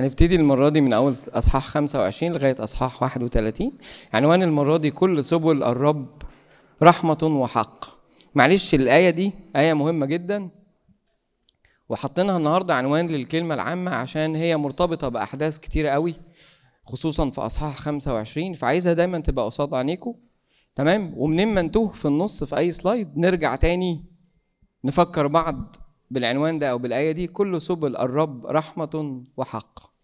هنبتدي المرة دي من أول أصحاح 25 لغاية أصحاح 31 عنوان المرة دي كل سبل الرب رحمة وحق. معلش الآية دي آية مهمة جدا. وحطيناها النهاردة عنوان للكلمة العامة عشان هي مرتبطة بأحداث كتيرة قوي خصوصا في أصحاح 25 فعايزها دايما تبقى قصاد عينيكم تمام؟ ومنين ما نتوه في النص في أي سلايد نرجع تاني نفكر بعض بالعنوان ده أو بالآية دي كل سبل الرب رحمة وحق.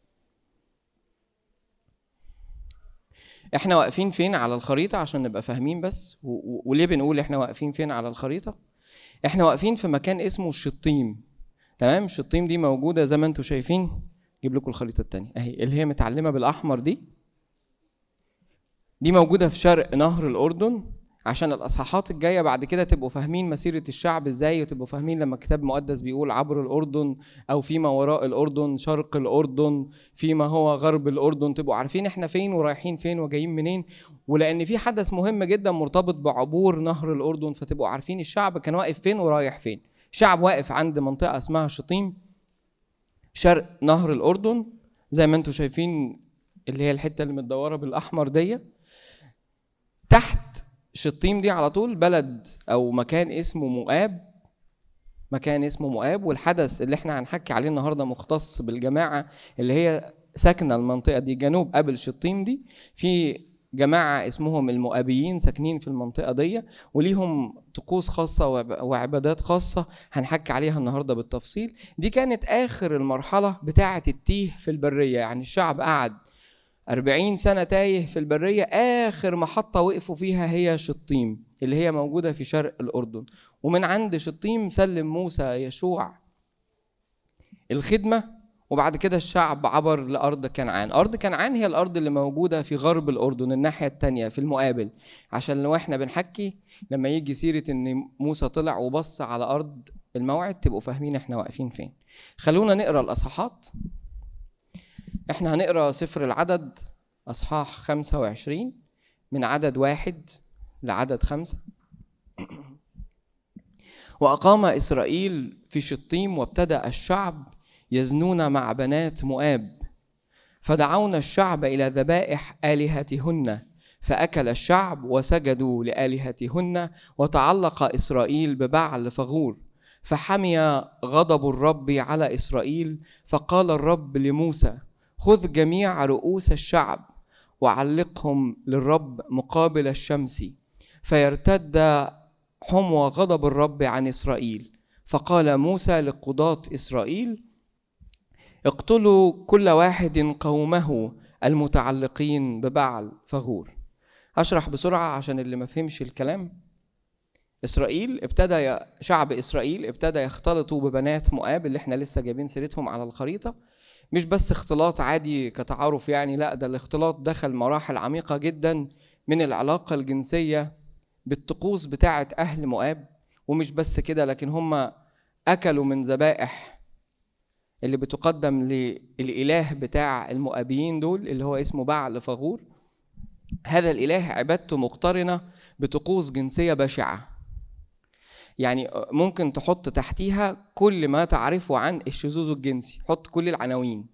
إحنا واقفين فين على الخريطة؟ عشان نبقى فاهمين بس. وليه بنقول إحنا واقفين فين على الخريطة؟ إحنا واقفين في مكان اسمه الشطيم تمام؟ الشطيم دي موجودة زي ما أنتم شايفين. أجيب لكم الخريطة الثانية أهي اللي هي متعلمة بالأحمر دي. دي موجودة في شرق نهر الأردن. عشان الإصحاحات الجاية بعد كده تبقوا فاهمين مسيرة الشعب إزاي وتبقوا فاهمين لما الكتاب المقدس بيقول عبر الأردن أو فيما وراء الأردن شرق الأردن فيما هو غرب الأردن تبقوا عارفين إحنا فين ورايحين فين وجايين منين. ولأن في حدث مهم جدا مرتبط بعبور نهر الأردن فتبقوا عارفين الشعب كان واقف فين ورايح فين. شعب واقف عند منطقة اسمها شطيم شرق نهر الأردن زي ما أنتم شايفين اللي هي الحتة اللي متدورة بالأحمر دي تحت شطيم دي على طول بلد أو مكان اسمه مؤاب. مكان اسمه مؤاب والحدث اللي إحنا هنحكي عليه النهارده مختص بالجماعة اللي هي ساكنة المنطقة دي جنوب قبل شطيم دي. في جماعة اسمهم المؤابيين ساكنين في المنطقة دي وليهم طقوس خاصة وعبادات خاصة هنحكي عليها النهاردة بالتفصيل. دي كانت آخر المرحلة بتاعة التيه في البرية يعني الشعب قعد أربعين سنة تايه في البرية آخر محطة وقفوا فيها هي شطيم اللي هي موجودة في شرق الأردن. ومن عند شطيم سلم موسى يشوع الخدمة وبعد كده الشعب عبر لأرض كنعان. أرض كنعان هي الأرض اللي موجودة في غرب الأردن الناحية التانية في المقابل. عشان لو إحنا بنحكي لما يجي سيرة إن موسى طلع وبص على أرض الموعد تبقوا فاهمين إحنا واقفين فين. خلونا نقرأ الأصحاحات. إحنا هنقرأ سفر العدد أصحاح 25 من عدد واحد لعدد خمسة. وأقام إسرائيل في شطيم وابتدأ الشعب يزنون مع بنات مؤاب. فدعونا الشعب إلى ذبائح آلهتهن. فأكل الشعب وسجدوا لآلهتهن وتعلق إسرائيل ببعل فغور. فحمي غضب الرب على إسرائيل فقال الرب لموسى خذ جميع رؤوس الشعب وعلقهم للرب مقابل الشمس فيرتد حمو غضب الرب عن إسرائيل. فقال موسى لقضاة إسرائيل اقتلوا كل واحد قومه المتعلقين ببعل فغور. اشرح بسرعة عشان اللي ما فهمش الكلام. إسرائيل ابتدى شعب إسرائيل ابتدى يختلطوا ببنات مؤاب اللي إحنا لسه جايبين سيرتهم على الخريطة. مش بس اختلاط عادي كتعارف يعني لا ده الاختلاط دخل مراحل عميقة جدا من العلاقة الجنسية بالطقوس بتاعة أهل مؤاب. ومش بس كده لكن هم أكلوا من ذبائح اللي بتقدم للإله بتاع المؤابيين دول اللي هو اسمه بعل فغور. هذا الإله عبادته مقترنة بطقوس جنسية بشعة. يعني ممكن تحط تحتيها كل ما تعرفه عن الشذوذ الجنسي. حط كل العناوين.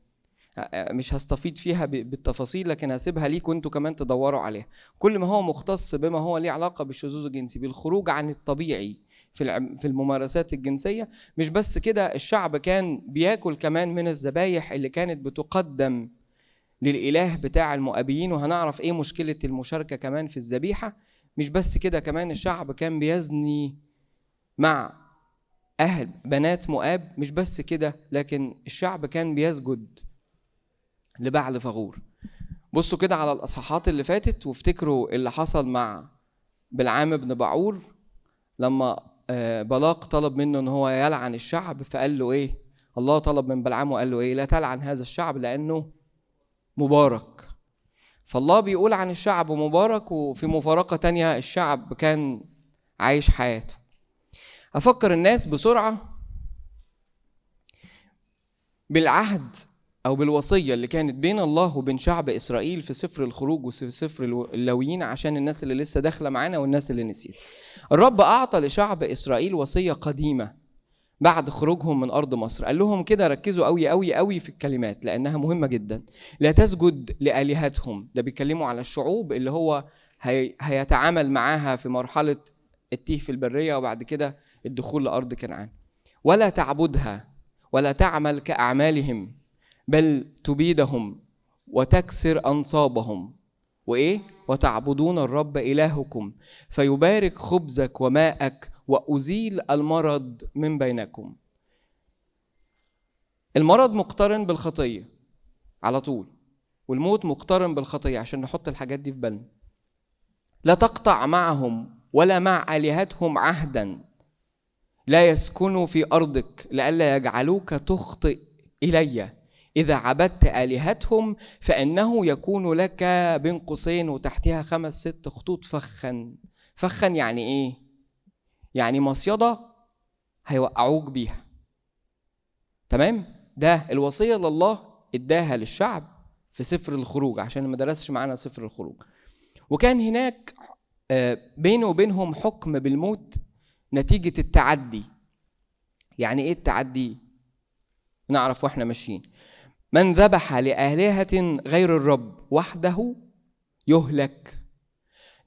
مش هستفيد فيها بالتفاصيل لكن هسيبها ليكم أنتوا كمان تدوروا عليها. كل ما هو مختص بما هو ليه علاقة بالشذوذ الجنسي بالخروج عن الطبيعي في في الممارسات الجنسية. مش بس كده الشعب كان بياكل كمان من الذبايح اللي كانت بتقدم للإله بتاع المؤابيين وهنعرف إيه مشكلة المشاركة كمان في الذبيحة. مش بس كده كمان الشعب كان بيزني مع أهل بنات مؤاب مش بس كده لكن الشعب كان بيسجد لبعل فغور. بصوا كده على الأصحاحات اللي فاتت وافتكروا اللي حصل مع بلعام بن بعور لما آه، بلاق طلب منه إن هو يلعن الشعب فقال له إيه؟ الله طلب من بلعام وقال له إيه؟ لا تلعن هذا الشعب لأنه مبارك. فالله بيقول عن الشعب مبارك وفي مفارقة تانية الشعب كان عايش حياته. أفكر الناس بسرعة بالعهد أو بالوصية اللي كانت بين الله وبين شعب إسرائيل في سفر الخروج وفي سفر اللاويين عشان الناس اللي لسه داخلة معانا والناس اللي نسيت. الرب أعطى لشعب إسرائيل وصية قديمة بعد خروجهم من أرض مصر. قال لهم كده ركزوا قوي قوي قوي في الكلمات لأنها مهمة جدا. لا تسجد لآلهتهم. ده بيتكلموا على الشعوب اللي هو هي هيتعامل معاها في مرحلة التيه في البرية وبعد كده الدخول لأرض كنعان. ولا تعبدها ولا تعمل كأعمالهم بل تبيدهم وتكسر أنصابهم. وإيه؟ وتعبدون الرب إلهكم فيبارك خبزك وماءك وأزيل المرض من بينكم. المرض مقترن بالخطية على طول والموت مقترن بالخطية عشان نحط الحاجات دي في بالنا. لا تقطع معهم ولا مع آلهتهم عهدا. لا يسكنوا في أرضك لئلا يجعلوك تخطئ إلي إذا عبدت آلهتهم فإنه يكون لك بين قوسين وتحتها خمس ست خطوط فخا فخا يعني إيه؟ يعني مصيدة هيوقعوك بيها تمام؟ ده الوصية لله إداها للشعب في سفر الخروج عشان ما درسش معانا سفر الخروج وكان هناك آه، بينه وبينهم حكم بالموت نتيجة التعدي. يعني إيه التعدي؟ نعرف وإحنا ماشيين. من ذبح لآلهة غير الرب وحده يهلك.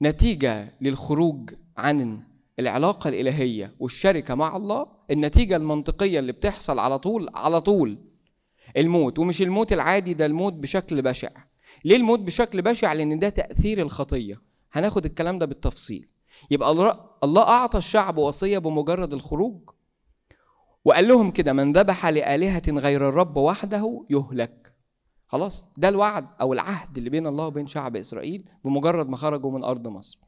نتيجة للخروج عن العلاقة الإلهية والشركة مع الله. النتيجة المنطقية اللي بتحصل على طول على طول. الموت ومش الموت العادي ده الموت بشكل بشع. ليه الموت بشكل بشع؟ لأن ده تأثير الخطية. هناخد الكلام ده بالتفصيل. يبقى الله أعطى الشعب وصية بمجرد الخروج. وقال لهم كده من ذبح لآلهة غير الرب وحده يهلك. خلاص ده الوعد أو العهد اللي بين الله وبين شعب إسرائيل بمجرد ما خرجوا من أرض مصر.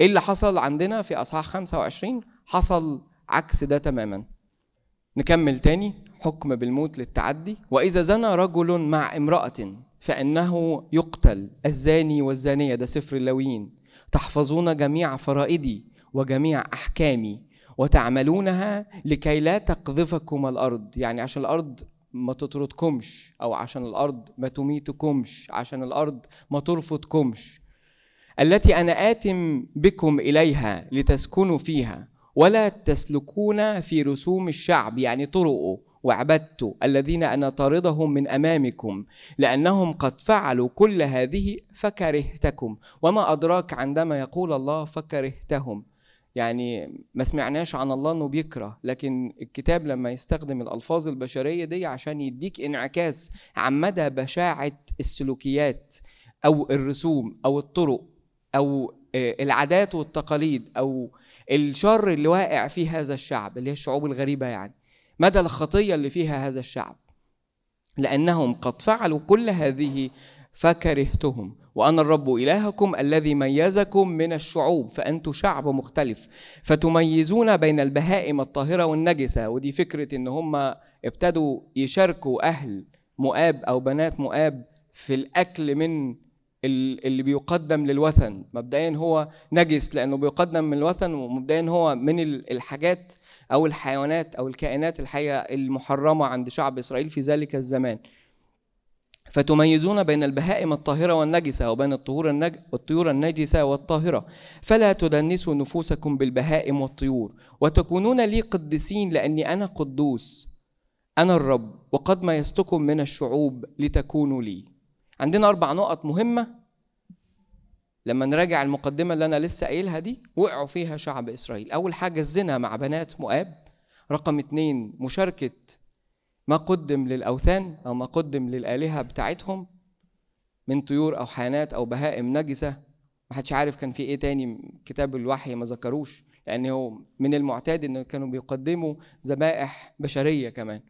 إيه اللي حصل عندنا في أصحاح 25 حصل عكس ده تماما. نكمل تاني. حكم بالموت للتعدي. وإذا زنى رجل مع امرأة فإنه يقتل. الزاني والزانية ده سفر اللويين. تحفظون جميع فرائدي وجميع أحكامي وتعملونها لكي لا تقذفكم الأرض. يعني عشان الأرض ما تطردكمش أو عشان الأرض ما تميتكمش عشان الأرض ما ترفضكمش. التي أنا آتم بكم إليها لتسكنوا فيها ولا تسلكون في رسوم الشعب يعني طرقه. وعبدت الذين أنا طاردهم من أمامكم لأنهم قد فعلوا كل هذه فكرهتكم. وما أدراك عندما يقول الله فكرهتهم. يعني ما سمعناش عن الله إنه بيكره لكن الكتاب لما يستخدم الألفاظ البشرية دي عشان يديك انعكاس عن مدى بشاعة السلوكيات أو الرسوم أو الطرق أو آه، العادات والتقاليد أو الشر اللي واقع فيه هذا الشعب اللي هي الشعوب الغريبة يعني. مدى الخطية اللي فيها هذا الشعب. لأنهم قد فعلوا كل هذه فكرهتهم. وأنا الرب إلهكم الذي ميزكم من الشعوب فأنتم شعب مختلف. فتميزون بين البهائم الطاهرة والنجسة. ودي فكرة إن هم ابتدوا يشاركوا أهل مؤاب أو بنات مؤاب في الأكل من اللي بيقدم للوثن. مبدئيا هو نجس لأنه بيقدم من الوثن ومبدئيا هو من الحاجات أو الحيوانات أو الكائنات الحية المحرمة عند شعب إسرائيل في ذلك الزمان. فتميزون بين البهائم الطاهرة والنجسة وبين الطهور النج... الطيور النجسة والطاهرة. فلا تدنسوا نفوسكم بالبهائم والطيور. وتكونون لي قدسين لأني أنا قدوس. أنا الرب وقد ميزتكم من الشعوب لتكونوا لي. عندنا أربع نقط مهمة. لما نراجع المقدمة اللي أنا لسه قايلها دي وقعوا فيها شعب إسرائيل. أول حاجة الزنا مع بنات مؤاب. رقم اتنين مشاركة ما قدم للأوثان أو ما قدم للآلهة بتاعتهم من طيور أو حيوانات أو بهائم نجسة. ما حدش عارف كان في إيه تاني كتاب الوحي ما ذكروش لأن هو من المعتاد إن كانوا بيقدموا ذبائح بشرية كمان.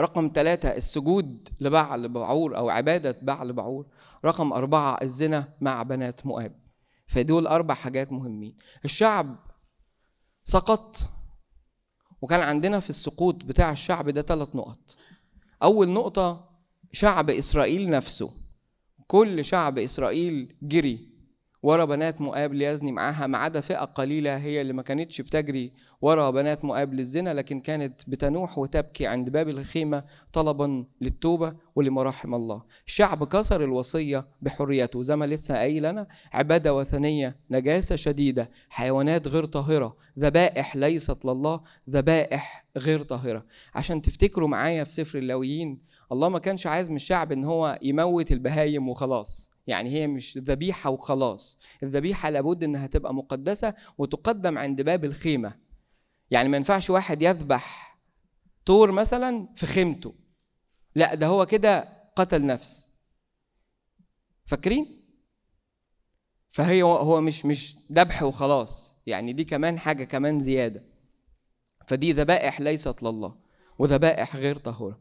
رقم ثلاثة السجود لبعل بعور أو عبادة بعل بعور. رقم أربعة الزنا مع بنات مؤاب. فدول أربع حاجات مهمين. الشعب سقط وكان عندنا في السقوط بتاع الشعب ده ثلاث نقط. أول نقطة شعب إسرائيل نفسه. كل شعب إسرائيل جري. ورا بنات مؤاب ليزني معاها ما عدا فئة قليلة هي اللي ما كانتش بتجري ورا بنات مؤاب للزنا لكن كانت بتنوح وتبكي عند باب الخيمة طلبا للتوبة ولمراحم الله. الشعب كسر الوصية بحريته. زي ما لسه قايل أنا عبادة وثنية نجاسة شديدة حيوانات غير طاهرة ذبائح ليست لله ذبائح غير طاهرة. عشان تفتكروا معايا في سفر اللاويين الله ما كانش عايز من الشعب إن هو يموت البهايم وخلاص. يعني هي مش ذبيحة وخلاص. الذبيحة لابد إنها تبقى مقدسة وتقدم عند باب الخيمة. يعني ما ينفعش واحد يذبح طور مثلا في خيمته. لا ده هو كده قتل نفس. فاكرين؟ فهي هو مش مش ذبح وخلاص. يعني دي كمان حاجة كمان زيادة. فدي ذبائح ليست لله وذبائح غير طهورة.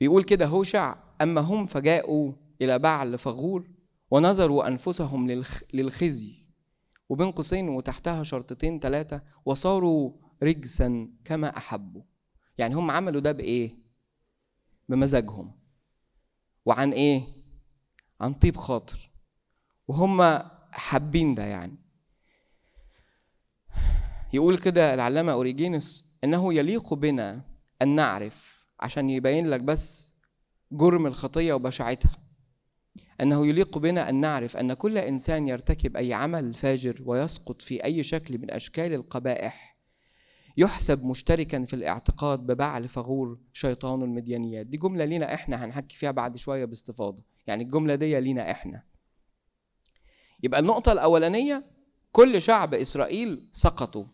بيقول كده هوشع أما هم فجاءوا إلى بعل فغور ونظروا أنفسهم للخزي. وبين قوسين وتحتها شرطتين ثلاثة وصاروا رجسا كما أحبوا. يعني هم عملوا ده بإيه؟ بمزاجهم. وعن إيه؟ عن طيب خاطر. وهم حابين ده يعني. يقول كده العلامة أوريجينوس إنه يليق بنا أن نعرف عشان يبين لك بس جرم الخطية وبشاعتها. أنه يليق بنا أن نعرف أن كل إنسان يرتكب أي عمل فاجر ويسقط في أي شكل من أشكال القبائح يحسب مشتركا في الاعتقاد ببعل فغور شيطان المديانيات. دي جملة لينا إحنا هنحكي فيها بعد شوية باستفاضة. يعني الجملة دي لينا إحنا. يبقى النقطة الأولانية كل شعب إسرائيل سقطوا.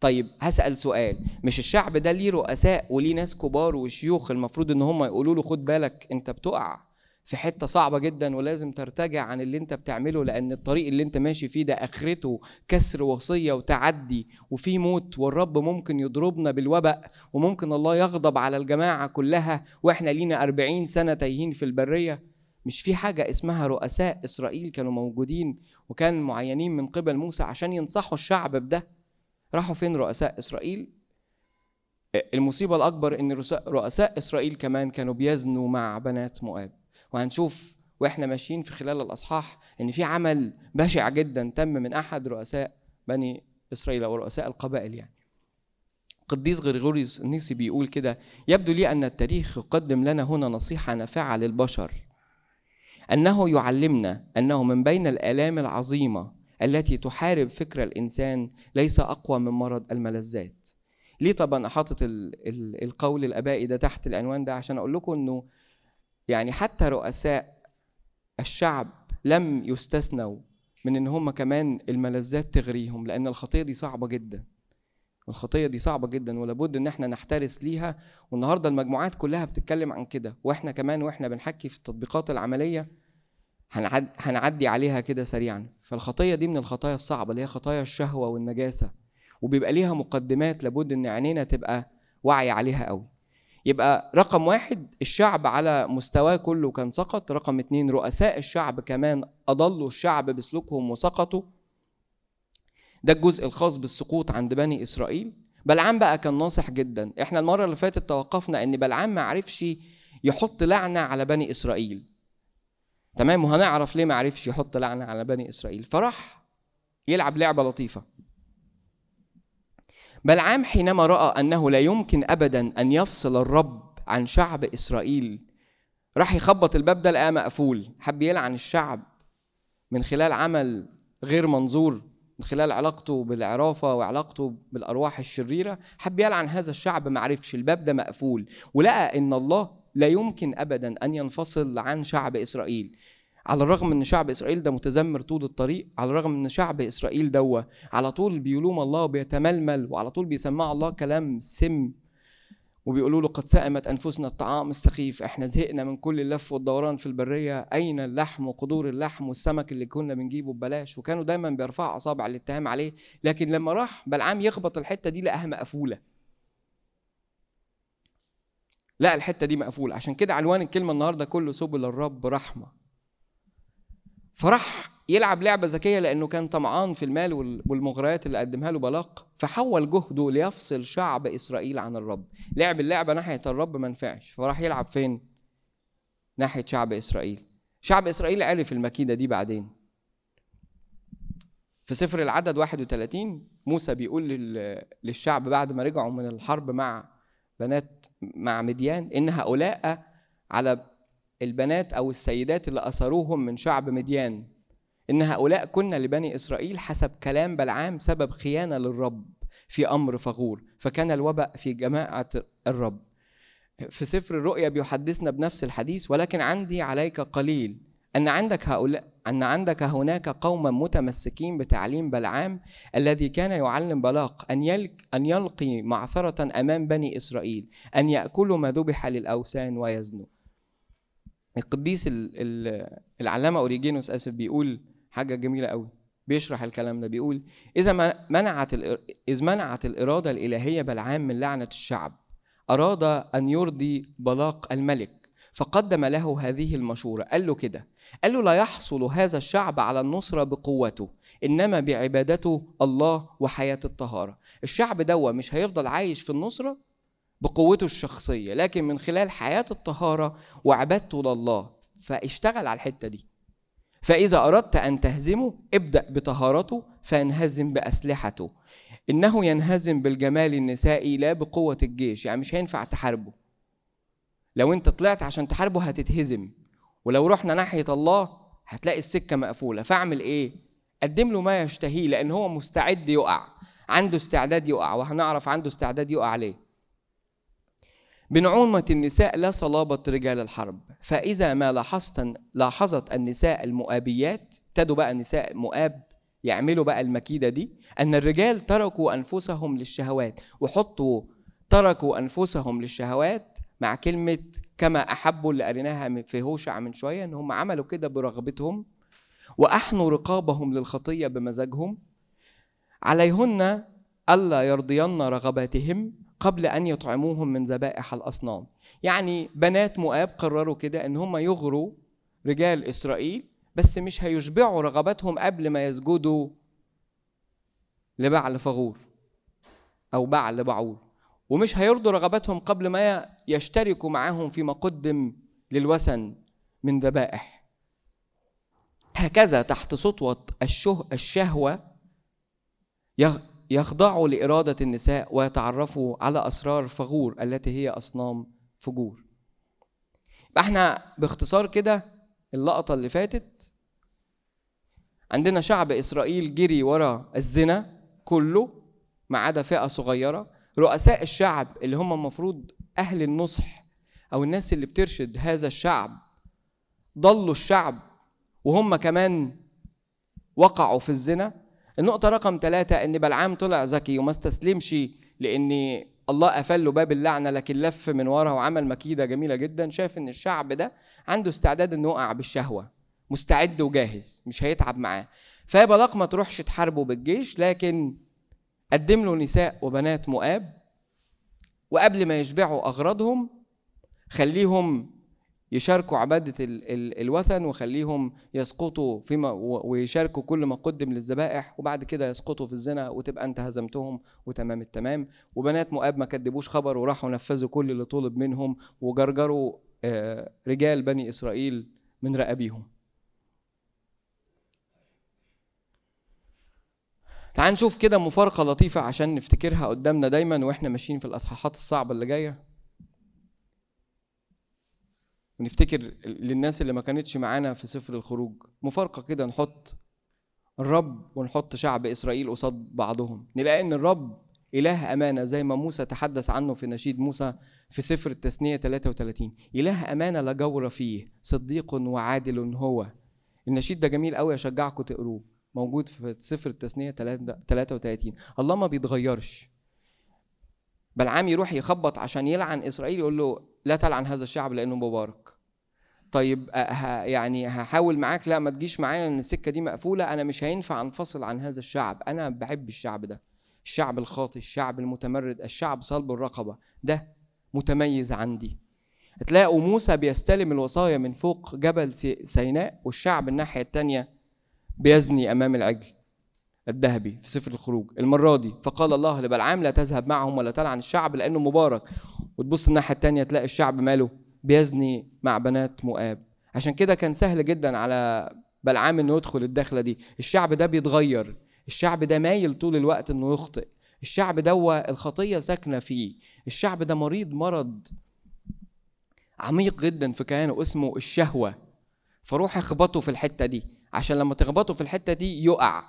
طيب هسأل سؤال. مش الشعب ده ليه رؤساء وليه ناس كبار وشيوخ المفروض إن هم يقولوا له خد بالك أنت بتقع؟ في حتة صعبة جدا ولازم ترتجع عن اللي أنت بتعمله لأن الطريق اللي أنت ماشي فيه ده آخرته كسر وصية وتعدي وفي موت والرب ممكن يضربنا بالوباء وممكن الله يغضب على الجماعة كلها وإحنا لينا أربعين سنة تايهين في البرية. مش في حاجة اسمها رؤساء إسرائيل كانوا موجودين وكان معينين من قبل موسى عشان ينصحوا الشعب بده. راحوا فين رؤساء إسرائيل؟ المصيبة الأكبر إن رؤساء إسرائيل كمان كانوا بيزنوا مع بنات مؤاب. وهنشوف وإحنا ماشيين في خلال الأصحاح إن في عمل بشع جدا تم من أحد رؤساء بني إسرائيل أو رؤساء القبائل يعني. قديس غريغوريوس النيسي بيقول كده يبدو لي أن التاريخ يقدم لنا هنا نصيحة نافعة للبشر أنه يعلمنا أنه من بين الآلام العظيمة التي تحارب فكر الإنسان ليس أقوى من مرض الملذات. ليه طبعا حاطط القول الأبائي ده تحت العنوان ده؟ عشان أقول لكم إنه يعني حتى رؤساء الشعب لم يستثنوا من إن هم كمان الملذات تغريهم لأن الخطية دي صعبة جدا. الخطية دي صعبة جدا ولابد إن إحنا نحترس ليها. والنهاردة المجموعات كلها بتتكلم عن كده وإحنا كمان وإحنا بنحكي في التطبيقات العملية هنعدي عليها كده سريعا. فالخطية دي من الخطايا الصعبة اللي هي خطايا الشهوة والنجاسة. وبيبقى ليها مقدمات لابد إن عينينا تبقى واعية عليها قوي يبقى رقم واحد الشعب على مستواه كله كان سقط. رقم اتنين رؤساء الشعب كمان أضلوا الشعب بسلوكهم وسقطوا. ده الجزء الخاص بالسقوط عند بني إسرائيل. بلعام بقى كان ناصح جدا. إحنا المرة اللي فاتت توقفنا إن بلعام ما عرفش يحط لعنة على بني إسرائيل. تمام؟ وهنعرف ليه ما عرفش يحط لعنة على بني إسرائيل. فراح يلعب لعبة لطيفة. بلعام حينما رأى أنه لا يمكن ابدا أن يفصل الرب عن شعب إسرائيل راح يخبط الباب ده لقاه مقفول. حب يلعن الشعب من خلال عمل غير منظور من خلال علاقته بالعرافة وعلاقته بالأرواح الشريرة. حب يلعن هذا الشعب معرفش الباب ده مقفول. ولقى إن الله لا يمكن أبدا أن ينفصل عن شعب إسرائيل. على الرغم إن شعب إسرائيل ده متذمر طول الطريق على الرغم إن شعب إسرائيل دوا على طول بيلوم الله وبيتململ وعلى طول بيسمع الله كلام سم وبيقولوا له قد سأمت أنفسنا الطعام السخيف إحنا زهقنا من كل اللف والدوران في البرية أين اللحم وقدور اللحم والسمك اللي كنا بنجيبه ببلاش؟ وكانوا دايما بيرفعوا أصابع الاتهام عليه لكن لما راح بلعام يخبط الحتة دي لقاها مقفولة. لا الحتة دي مقفولة. عشان كده عنوان الكلمة النهاردة كله سبل الرب رحمة. فراح يلعب لعبة ذكية لأنه كان طمعان في المال والمغريات اللي قدمها له بلاق. فحول جهده ليفصل شعب إسرائيل عن الرب. لعب اللعبة ناحية الرب ما نفعش. فراح يلعب فين؟ ناحية شعب إسرائيل. شعب إسرائيل عرف المكيدة دي بعدين. في سفر العدد 31 موسى بيقول للشعب بعد ما رجعوا من الحرب مع بنات مع مديان إن هؤلاء على البنات أو السيدات اللي اسروهم من شعب مديان. إن هؤلاء كنا لبني إسرائيل حسب كلام بلعام سبب خيانة للرب في أمر فغور فكان الوباء في جماعة الرب. في سفر الرؤيا بيحدثنا بنفس الحديث ولكن عندي عليك قليل. أن عندك هؤلاء أن عندك هناك قوما متمسكين بتعليم بلعام الذي كان يعلم بلاق أن يلق أن يلقي معثرة أمام بني إسرائيل أن يأكلوا ما ذبح للأوثان ويزنوا. القديس العلامة أوريجينوس آسف بيقول حاجة جميلة قوي بيشرح الكلام ده بيقول إذا منعت إذ منعت الإرادة الإلهية بلعام من لعنة الشعب أراد أن يرضي بلاق الملك فقدم له هذه المشورة. قال له كده. قال له لا يحصل هذا الشعب على النصرة بقوته إنما بعبادته الله وحياة الطهارة. الشعب دوا مش هيفضل عايش في النصرة بقوته الشخصية لكن من خلال حياة الطهارة وعبادته لله فاشتغل على الحتة دي. فإذا أردت أن تهزمه ابدأ بطهارته فانهزم بأسلحته. إنه ينهزم بالجمال النسائي لا بقوة الجيش يعني مش هينفع تحاربه. لو أنت طلعت عشان تحاربه هتتهزم. ولو رحنا ناحية الله هتلاقي السكة مقفولة. فأعمل إيه؟ قدم له ما يشتهيه لأن هو مستعد يقع. عنده استعداد يقع وهنعرف عنده استعداد يقع ليه. بنعومة النساء لا صلابة رجال الحرب. فإذا ما لاحظت لاحظت النساء المؤابيات ابتدوا بقى نساء مؤاب يعملوا بقى المكيدة دي أن الرجال تركوا أنفسهم للشهوات. وحطوا تركوا أنفسهم للشهوات مع كلمة كما أحبوا اللي قريناها في هوشع من شوية إن هم عملوا كده برغبتهم. وأحنوا رقابهم للخطية بمزاجهم. عليهن ألا يرضين رغباتهم. قبل أن يطعموهم من ذبائح الأصنام. يعني بنات مؤاب قرروا كده إن هم يغروا رجال إسرائيل بس مش هيشبعوا رغباتهم قبل ما يسجدوا لبعل فغور أو بعل بعول ومش هيرضوا رغباتهم قبل ما يشتركوا معاهم فيما قدم للوثن من ذبائح. هكذا تحت سطوة الشه الشهوة يخضعوا لإرادة النساء ويتعرفوا على أسرار فغور التي هي أصنام فجور. إحنا باختصار كده اللقطة اللي فاتت عندنا شعب إسرائيل جري ورا الزنا كله ما عدا فئة صغيرة. رؤساء الشعب اللي هم المفروض أهل النصح أو الناس اللي بترشد هذا الشعب ضلوا الشعب وهم كمان وقعوا في الزنا. النقطة رقم ثلاثة إن بلعام طلع ذكي وما استسلمش لأن الله قفل له باب اللعنة لكن لف من ورا وعمل مكيدة جميلة جدا. شاف إن الشعب ده عنده استعداد إنه يقع بالشهوة مستعد وجاهز مش هيتعب معاه. فبلاق ما تروحش تحاربه بالجيش لكن قدم له نساء وبنات مؤاب وقبل ما يشبعوا أغراضهم خليهم يشاركوا عبادة الوثن وخليهم يسقطوا فيما ويشاركوا كل ما قدم للذبائح وبعد كده يسقطوا في الزنا وتبقى انت هزمتهم وتمام التمام. وبنات مؤاب ما كدبوش خبر وراحوا نفذوا كل اللي طلب منهم وجرجروا آه، رجال بني إسرائيل من رقابيهم. تعال نشوف كده مفارقة لطيفة عشان نفتكرها قدامنا دايما وإحنا ماشيين في الأصحاحات الصعبة اللي جاية. ونفتكر للناس اللي ما كانتش معانا في سفر الخروج مفارقة كده نحط الرب ونحط شعب إسرائيل قصاد بعضهم. نلاقي إن الرب إله أمانة زي ما موسى تحدث عنه في نشيد موسى في سفر التثنية 33 إله أمانة لا جور فيه صديق وعادل هو. النشيد ده جميل قوي أشجعكم تقروه. موجود في سفر التثنية 33 الله ما بيتغيرش. بلعام يروح يخبط عشان يلعن إسرائيل يقول له لا تلعن هذا الشعب لأنه مبارك. طيب يعني هحاول معاك. لا ما تجيش معايا لأن السكة دي مقفولة. أنا مش هينفع انفصل عن هذا الشعب. أنا بحب الشعب ده. الشعب الخاطي الشعب المتمرد الشعب صلب الرقبة. ده متميز عندي. تلاقوا موسى بيستلم الوصايا من فوق جبل سيناء والشعب الناحية الثانية بيزني أمام العجل. الذهبي في سفر الخروج. المرة دي فقال الله لبلعام لا تذهب معهم ولا تلعن الشعب لأنه مبارك. وتبص الناحية الثانية تلاقي الشعب ماله بيزني مع بنات مؤاب. عشان كده كان سهل جدا على بلعام إنه يدخل الدخلة دي. الشعب ده بيتغير. الشعب ده مايل طول الوقت إنه يخطئ. الشعب ده الخطية ساكنة فيه. الشعب ده مريض مرض عميق جدا في كيانه اسمه الشهوة. فروح اخبطه في الحتة دي. عشان لما تخبطه في الحتة دي يقع.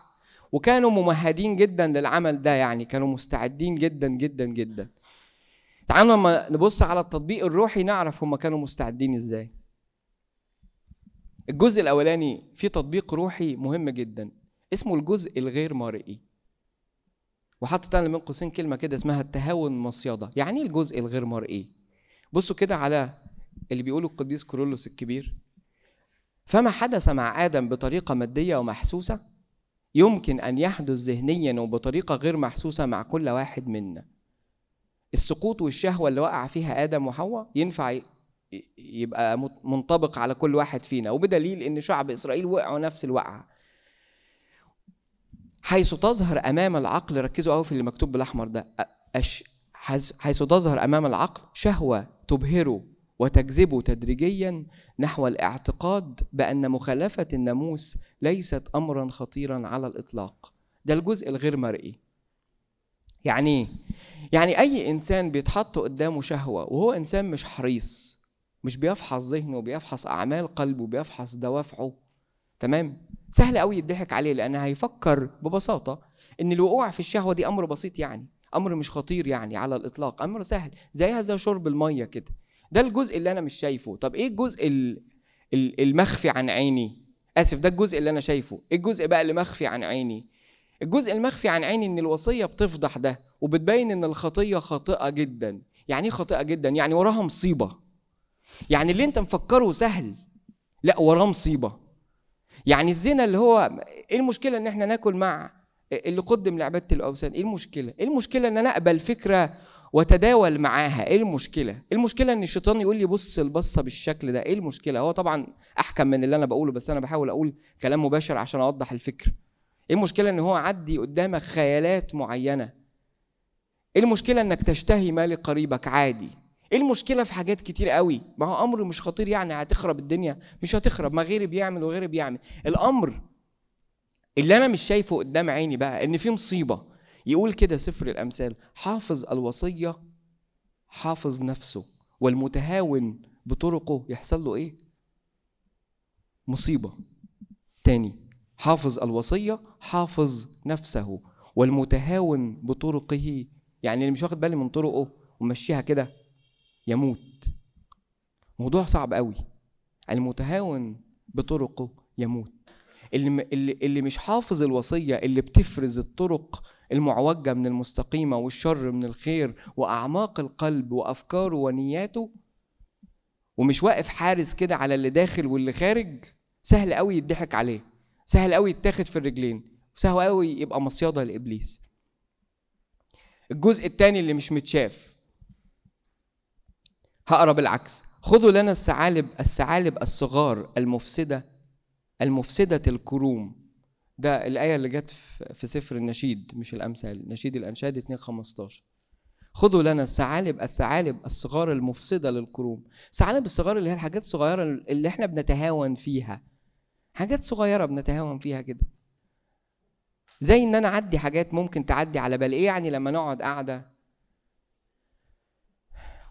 وكانوا ممهدين جدا للعمل ده يعني. كانوا مستعدين جدا جدا جدا. تعالوا لما نبص على التطبيق الروحي نعرف هم كانوا مستعدين إزاي. الجزء الأولاني في تطبيق روحي مهم جدا اسمه الجزء الغير مرئي. وحطيت أنا من قوسين كلمة كده اسمها التهاون مصيدة. يعني إيه الجزء الغير مرئي؟ بصوا كده على اللي بيقوله القديس كورولوس الكبير. فما حدث مع آدم بطريقة مادية ومحسوسة؟ يمكن أن يحدث ذهنيا وبطريقة غير محسوسة مع كل واحد منا. السقوط والشهوة اللي وقع فيها آدم وحواء ينفع يبقى منطبق على كل واحد فينا. وبدليل إن شعب إسرائيل وقعوا نفس الوقعة. حيث تظهر أمام العقل ركزوا قوي في اللي مكتوب بالأحمر ده حيث تظهر أمام العقل شهوة تبهره وتجذبه تدريجيا نحو الاعتقاد بأن مخالفة الناموس ليست امرا خطيرا على الإطلاق. ده الجزء الغير مرئي. يعني إيه يعني أي إنسان بيتحط قدامه شهوة وهو إنسان مش حريص مش بيفحص ذهنه بيفحص أعمال قلبه بيفحص دوافعه تمام؟ سهل قوي يضحك عليه لأن هيفكر ببساطة إن الوقوع في الشهوة دي أمر بسيط يعني أمر مش خطير يعني على الإطلاق أمر سهل زيها زي شرب المية كده. ده الجزء اللي أنا مش شايفه. طب إيه الجزء المخفي عن عيني؟ آسف ده الجزء اللي أنا شايفه. إيه الجزء بقى اللي مخفي عن عيني؟ الجزء المخفي عن عيني إن الوصية بتفضح ده وبتبين إن الخطية خاطئة جدا. يعني إيه خاطئة جدا؟ يعني وراها مصيبة. يعني اللي أنت مفكره سهل لا وراه مصيبة. يعني الزنا اللي هو إيه المشكلة إن إحنا ناكل مع اللي قدم لعبادة الأوثان؟ إيه المشكلة؟ إيه المشكلة إن أنا أقبل فكرة وتداول معاها؟ إيه المشكلة؟ إيه المشكلة إن الشيطان يقول لي بص البصة بالشكل ده؟ إيه المشكلة؟ هو طبعا أحكم من اللي أنا بقوله بس أنا بحاول أقول كلام مباشر عشان أوضح الفكرة إيه المشكلة إن هو عدي قدامك خيالات معينة؟ إيه المشكلة إنك تشتهي مال قريبك عادي؟ إيه المشكلة في حاجات كتير قوي؟ ما هو أمر مش خطير يعني هتخرب الدنيا. مش هتخرب ما غيري بيعمل وغيري بيعمل. الأمر اللي أنا مش شايفه قدام عيني بقى إن في مصيبة يقول كده سفر الأمثال حافظ الوصية حافظ نفسه والمتهاون بطرقه يحصل له إيه؟ مصيبة. تاني حافظ الوصية حافظ نفسه والمتهاون بطرقه يعني اللي مش واخد بالي من طرقه ومشيها كده يموت. موضوع صعب قوي. المتهاون بطرقه يموت. اللي اللي مش حافظ الوصية اللي بتفرز الطرق المعوجة من المستقيمة والشر من الخير وأعماق القلب وأفكاره ونياته ومش واقف حارس كده على اللي داخل واللي خارج سهل قوي يضحك عليه. سهل قوي يتاخد في الرجلين سهل قوي يبقى مصيدة لإبليس. الجزء الثاني اللي مش متشاف. هقرأ بالعكس. خذوا لنا الثعالب الثعالب الصغار المفسدة المفسدة الكروم. ده الآية اللي جت في سفر النشيد مش الأمثال. نشيد الأنشاد 2 15 خذوا لنا الثعالب الثعالب الصغار المفسدة للكروم. الثعالب الصغار اللي هي الحاجات الصغيرة اللي إحنا بنتهاون فيها. حاجات صغيرة بنتهاون فيها كده. زي إن أنا أعدي حاجات ممكن تعدي على بال إيه يعني لما نقعد قاعدة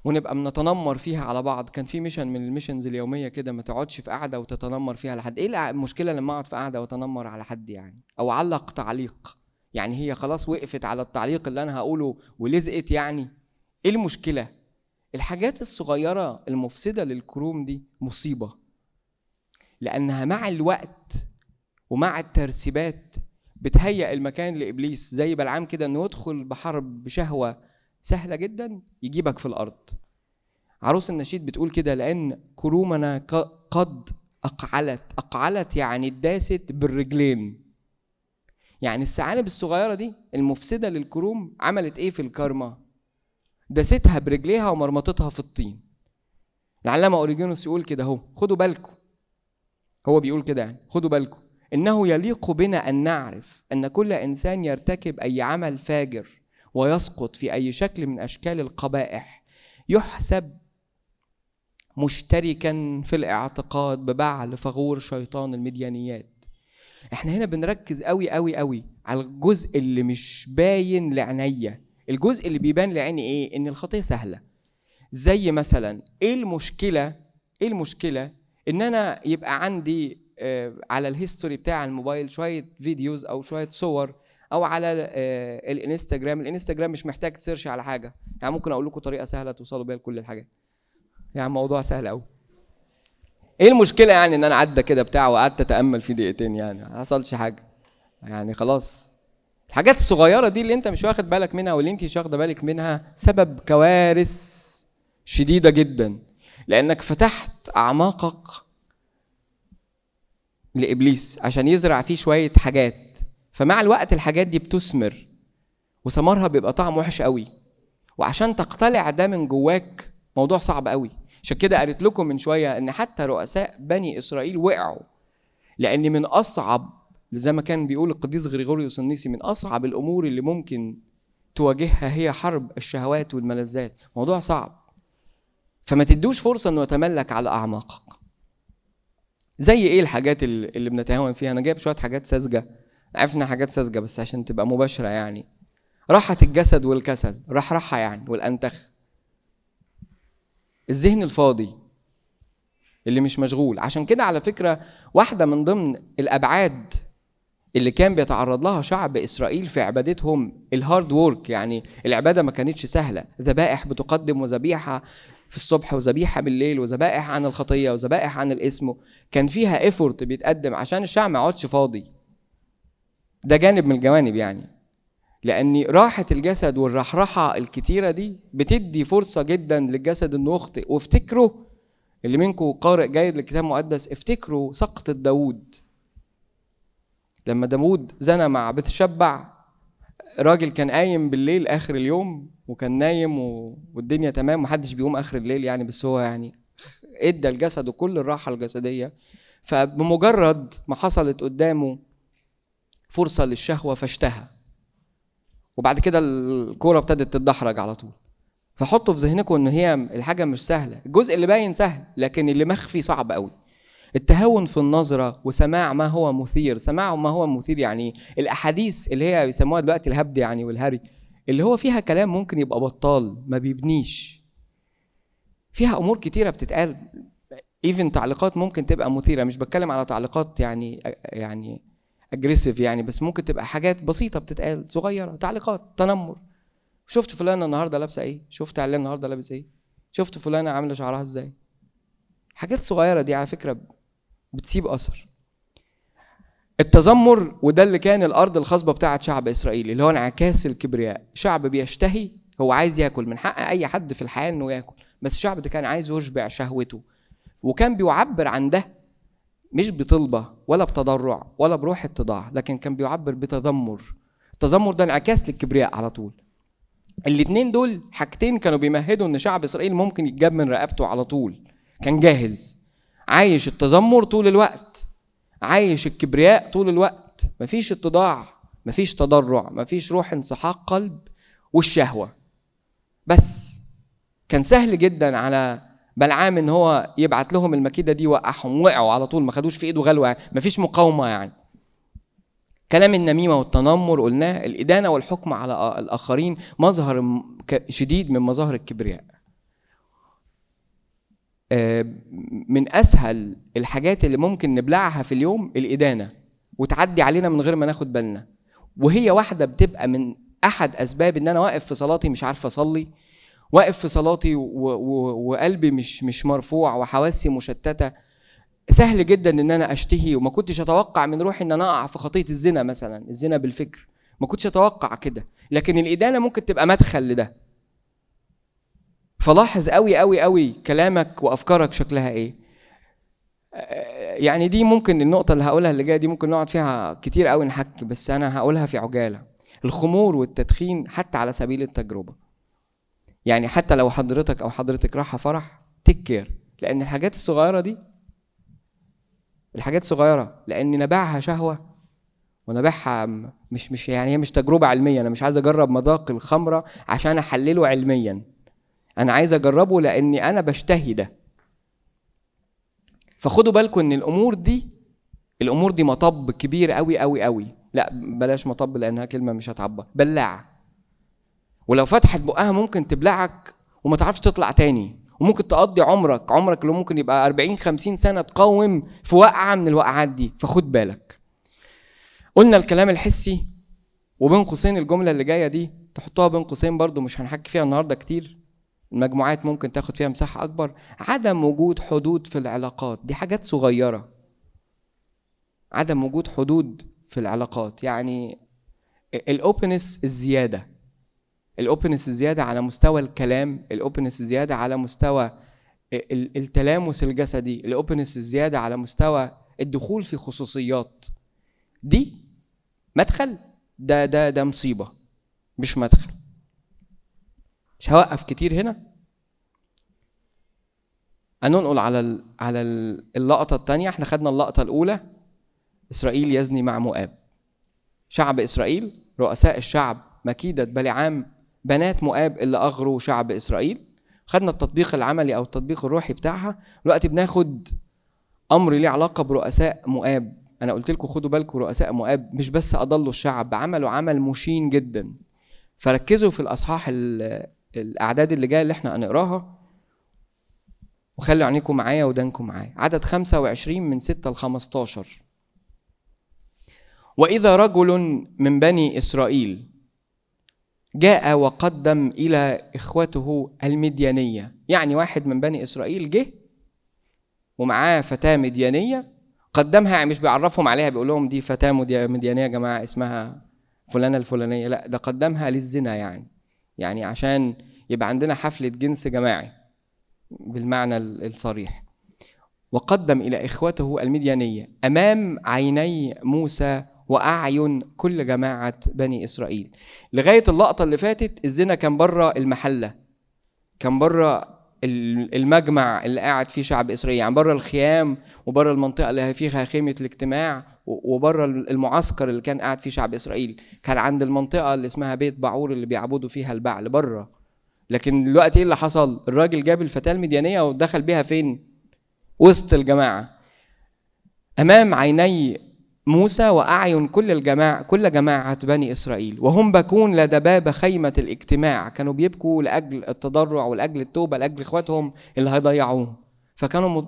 ونبقى بنتنمر فيها على بعض. كان في mission من ال missions اليومية كده ما تقعدش في قاعدة وتتنمر فيها لحد إيه المشكلة لما أقعد في قاعدة وأتنمر على حد يعني؟ أو علق تعليق. يعني هي خلاص وقفت على التعليق اللي أنا هقوله ولزقت يعني. إيه المشكلة؟ الحاجات الصغيرة المفسدة للكروم دي مصيبة. لأنها مع الوقت ومع الترسيبات بتهيئ المكان لإبليس. زي بلعام كده إنه يدخل بحرب بشهوة سهلة جدا يجيبك في الأرض. عروس النشيد بتقول كده لأن كرومنا قد أقعلت. أقعلت يعني اتداست بالرجلين. يعني الثعالب الصغيرة دي المفسدة للكروم عملت إيه في الكارما؟ داستها برجليها ومرمطتها في الطين. العلامة أوريجينوس يقول كده أهو خدوا بالكم. هو بيقول كده يعني خدوا بالكم إنه يليق بنا أن نعرف أن كل إنسان يرتكب أي عمل فاجر ويسقط في أي شكل من أشكال القبائح يحسب مشتركا في الاعتقاد ببعل فغور شيطان المديانيات. إحنا هنا بنركز قوي قوي قوي على الجزء اللي مش باين لعينيا. الجزء اللي بيبان لعيني إيه؟ إن الخطية سهلة. زي مثلا إيه المشكلة؟ إيه المشكلة؟ إن أنا يبقى عندي آه، على ال history بتاع الموبايل شوية videos أو شوية صور أو على آه، الإنستجرام. الإنستجرام مش محتاج ت search على حاجة. يعني ممكن أقول لكم طريقة سهلة توصلوا بيها لكل الحاجات. يعني موضوع سهل قوي إيه المشكلة يعني إن أنا عديت كده بتاع وقعدت أتأمل في دقيقتين؟ يعني ما حصلش حاجة. يعني خلاص. الحاجات الصغيرة دي اللي أنت مش واخد بالك منها واللي أنت مش واخدة بالك منها سبب كوارث شديدة جدا. لأنك فتحت أعماقك لإبليس عشان يزرع فيه شوية حاجات. فمع الوقت الحاجات دي بتثمر وثمرها بيبقى طعم وحش قوي. وعشان تقتلع ده من جواك موضوع صعب قوي. عشان كده قالت لكم من شوية إن حتى رؤساء بني إسرائيل وقعوا. لأن من أصعب زي ما كان بيقول القديس غريغوريوس النيسي من أصعب الأمور اللي ممكن تواجهها هي حرب الشهوات والملذات. موضوع صعب. فما تدوش فرصة إنه يتملك على أعماقك. زي إيه الحاجات اللي بنتهاون فيها؟ أنا جايب شوية حاجات ساذجة. عارف انها حاجات ساذجة بس عشان تبقى مباشرة يعني. راحة الجسد والكسل راح راحة يعني والأنتخ. الذهن الفاضي اللي مش مشغول. عشان كده على فكرة واحدة من ضمن الأبعاد اللي كان بيتعرض لها شعب إسرائيل في عبادتهم ال hard work يعني العبادة ما كانتش سهلة. ذبائح بتقدم وذبيحة في الصبح وذبيحة بالليل وذبائح عن الخطية وذبائح عن الاسم. كان فيها effort بيتقدم عشان الشعب ما يقعدش فاضي. ده جانب من الجوانب يعني. لأن راحة الجسد والرحرحة الكتيرة دي بتدي فرصة جدا للجسد إنه يخطئ. وافتكروا اللي منكم قارئ جيد للكتاب المقدس افتكروا سقطة داوود لما داوود زنى مع بتشبع راجل كان قايم بالليل آخر اليوم وكان نايم والدنيا تمام محدش بيقوم آخر الليل يعني بس هو يعني إدى لجسده كل الراحة الجسدية. فبمجرد ما حصلت قدامه فرصة للشهوة فاشتهى. وبعد كده الكورة ابتدت تتدحرج على طول. فحطوا في ذهنكم إن هي الحاجة مش سهلة. الجزء اللي باين سهل لكن اللي مخفي صعب قوي. التهاون في النظرة وسماع ما هو مثير. سماع ما هو مثير يعني الأحاديث اللي هي بيسموها دلوقتي الهبد يعني والهري اللي هو فيها كلام ممكن يبقى بطال ما بيبنيش. فيها أمور كتيرة بتتقال even تعليقات ممكن تبقى مثيرة. مش بتكلم على تعليقات يعني يعني aggressive يعني بس ممكن تبقى حاجات بسيطة بتتقال صغيرة تعليقات تنمر. شفت فلانة النهاردة لابسة إيه؟ شفت علان النهاردة لابس إيه؟ شفت فلانة عاملة شعرها إزاي؟ حاجات صغيرة دي على فكرة بتسيب أثر. التذمر وده اللي كان الأرض الخصبه بتاعه شعب إسرائيل اللي هو انعكاس الكبرياء. شعب بيشتهي هو عايز ياكل من حق أي حد في الحياة إنه ياكل. بس الشعب ده كان عايز يشبع شهوته. وكان بيعبر عن ده مش بطلبة ولا بتضرع ولا بروح اتضاع لكن كان بيعبر بتذمر. التذمر ده انعكاس للكبرياء على طول. الاثنين دول حاجتين كانوا بيمهدوا إن شعب إسرائيل ممكن يتجاب من رقبته على طول. كان جاهز. عايش التذمر طول الوقت عايش الكبرياء طول الوقت. مفيش اتضاع مفيش تضرع مفيش روح انسحاق قلب والشهوة. بس كان سهل جدا على بلعام إن هو يبعت لهم المكيدة دي وقعهم وقعوا على طول ما خدوش في إيده غلوة مفيش مقاومة يعني. كلام النميمة والتنمر قلناه الإدانة والحكم على الآخرين مظهر شديد من مظاهر الكبرياء. من أسهل الحاجات اللي ممكن نبلعها في اليوم الإدانة وتعدي علينا من غير ما ناخد بالنا. وهي واحدة بتبقى من أحد أسباب إن أنا واقف في صلاتي مش عارف أصلي واقف في صلاتي وقلبي مش مش مرفوع وحواسي مشتتة. سهل جدا إن أنا أشتهي وما كنتش أتوقع من روحي إن أنا أقع في خطية الزنا مثلا الزنا بالفكر. ما كنتش أتوقع كده. لكن الإدانة ممكن تبقى مدخل لده. فلاحظ قوي قوي قوي كلامك وأفكارك شكلها إيه. يعني دي ممكن النقطة اللي هقولها اللي جاية دي ممكن نقعد فيها كتير قوي نحكي بس أنا هقولها في عجالة. الخمور والتدخين حتى على سبيل التجربة. يعني حتى لو حضرتك أو حضرتك رايحه فرح تكير لأن الحاجات الصغيرة دي الحاجات صغيرة لأن نبعها شهوة ونبعها مش مش يعني هي مش تجربة علمية. أنا مش عايز أجرب مذاق الخمرة عشان أحلله علميا. أنا عايز أجربه لأني أنا بشتهي ده. فخدوا بالكم إن الأمور دي الأمور دي مطب كبير قوي قوي قوي لا بلاش مطب لأنها كلمة مش هتعبر. بلاعه ولو فتحت بقها ممكن تبلعك وما تعرفش تطلع تاني. وممكن تقضي عمرك عمرك اللي ممكن يبقى 40 50 سنة تقاوم في وقعة من الوقعات دي. فخد بالك. قلنا الكلام الحسي وبين قوسين الجملة اللي جاية دي تحطوها بين قوسين برضو مش هنحكي فيها النهارده كتير. المجموعات ممكن تاخد فيها مساحة أكبر. عدم وجود حدود في العلاقات دي حاجات صغيرة. عدم وجود حدود في العلاقات يعني ال openness الزيادة. ال openness الزيادة على مستوى الكلام ال openness الزيادة على مستوى التلامس الجسدي ال openness الزيادة على مستوى الدخول في خصوصيات. دي مدخل. ده ده ده مصيبة مش مدخل. مش هوقف كتير هنا. هننقل على على اللقطة الثانية إحنا خدنا اللقطة الأولى. إسرائيل يزني مع مؤاب. شعب إسرائيل رؤساء الشعب مكيدة بلعام بنات مؤاب اللي أغروا شعب إسرائيل. خدنا التطبيق العملي أو التطبيق الروحي بتاعها. دلوقتي بناخد أمر ليه علاقة برؤساء مؤاب. أنا قلت لكم خدوا بالكم رؤساء مؤاب مش بس أضلوا الشعب عملوا عمل مشين جدا. فركزوا في الأصحاح الأعداد اللي جاية اللي إحنا هنقراها وخلوا عينيكم معايا ودانكم معايا. عدد 25 من 6 ل 15 وإذا رجل من بني إسرائيل جاء وقدم إلى إخوته المديانية يعني واحد من بني إسرائيل جه ومعاه فتاة مديانية قدمها يعني مش بيعرفهم عليها بيقول لهم دي فتاة مديانية يا جماعة اسمها فلانة الفلانية لا ده قدمها للزنا يعني. يعني عشان يبقى عندنا حفله جنس جماعي بالمعنى الصريح. وقدم إلى إخوته المديانية أمام عيني موسى وأعين كل جماعة بني إسرائيل. لغاية اللقطة اللي فاتت الزنا كان بره المحلة كان بره المجمع اللي قاعد فيه شعب إسرائيل. يعني بره الخيام وبره المنطقة اللي فيها خيمة الاجتماع وبره المعسكر اللي كان قاعد فيه شعب إسرائيل. كان عند المنطقة اللي اسمها بيت بعور اللي بيعبدوا فيها البعل بره. لكن دلوقتي إيه اللي حصل؟ الراجل جاب الفتاة المديانيه ودخل بيها فين؟ وسط الجماعة. أمام عيني موسى وأعين كل الجماعة كل جماعة بني إسرائيل. وهم بكون لدى باب خيمة الاجتماع. كانوا بيبكوا لأجل التضرع ولأجل التوبة لأجل إخواتهم اللي هيضيعوهم. فكانوا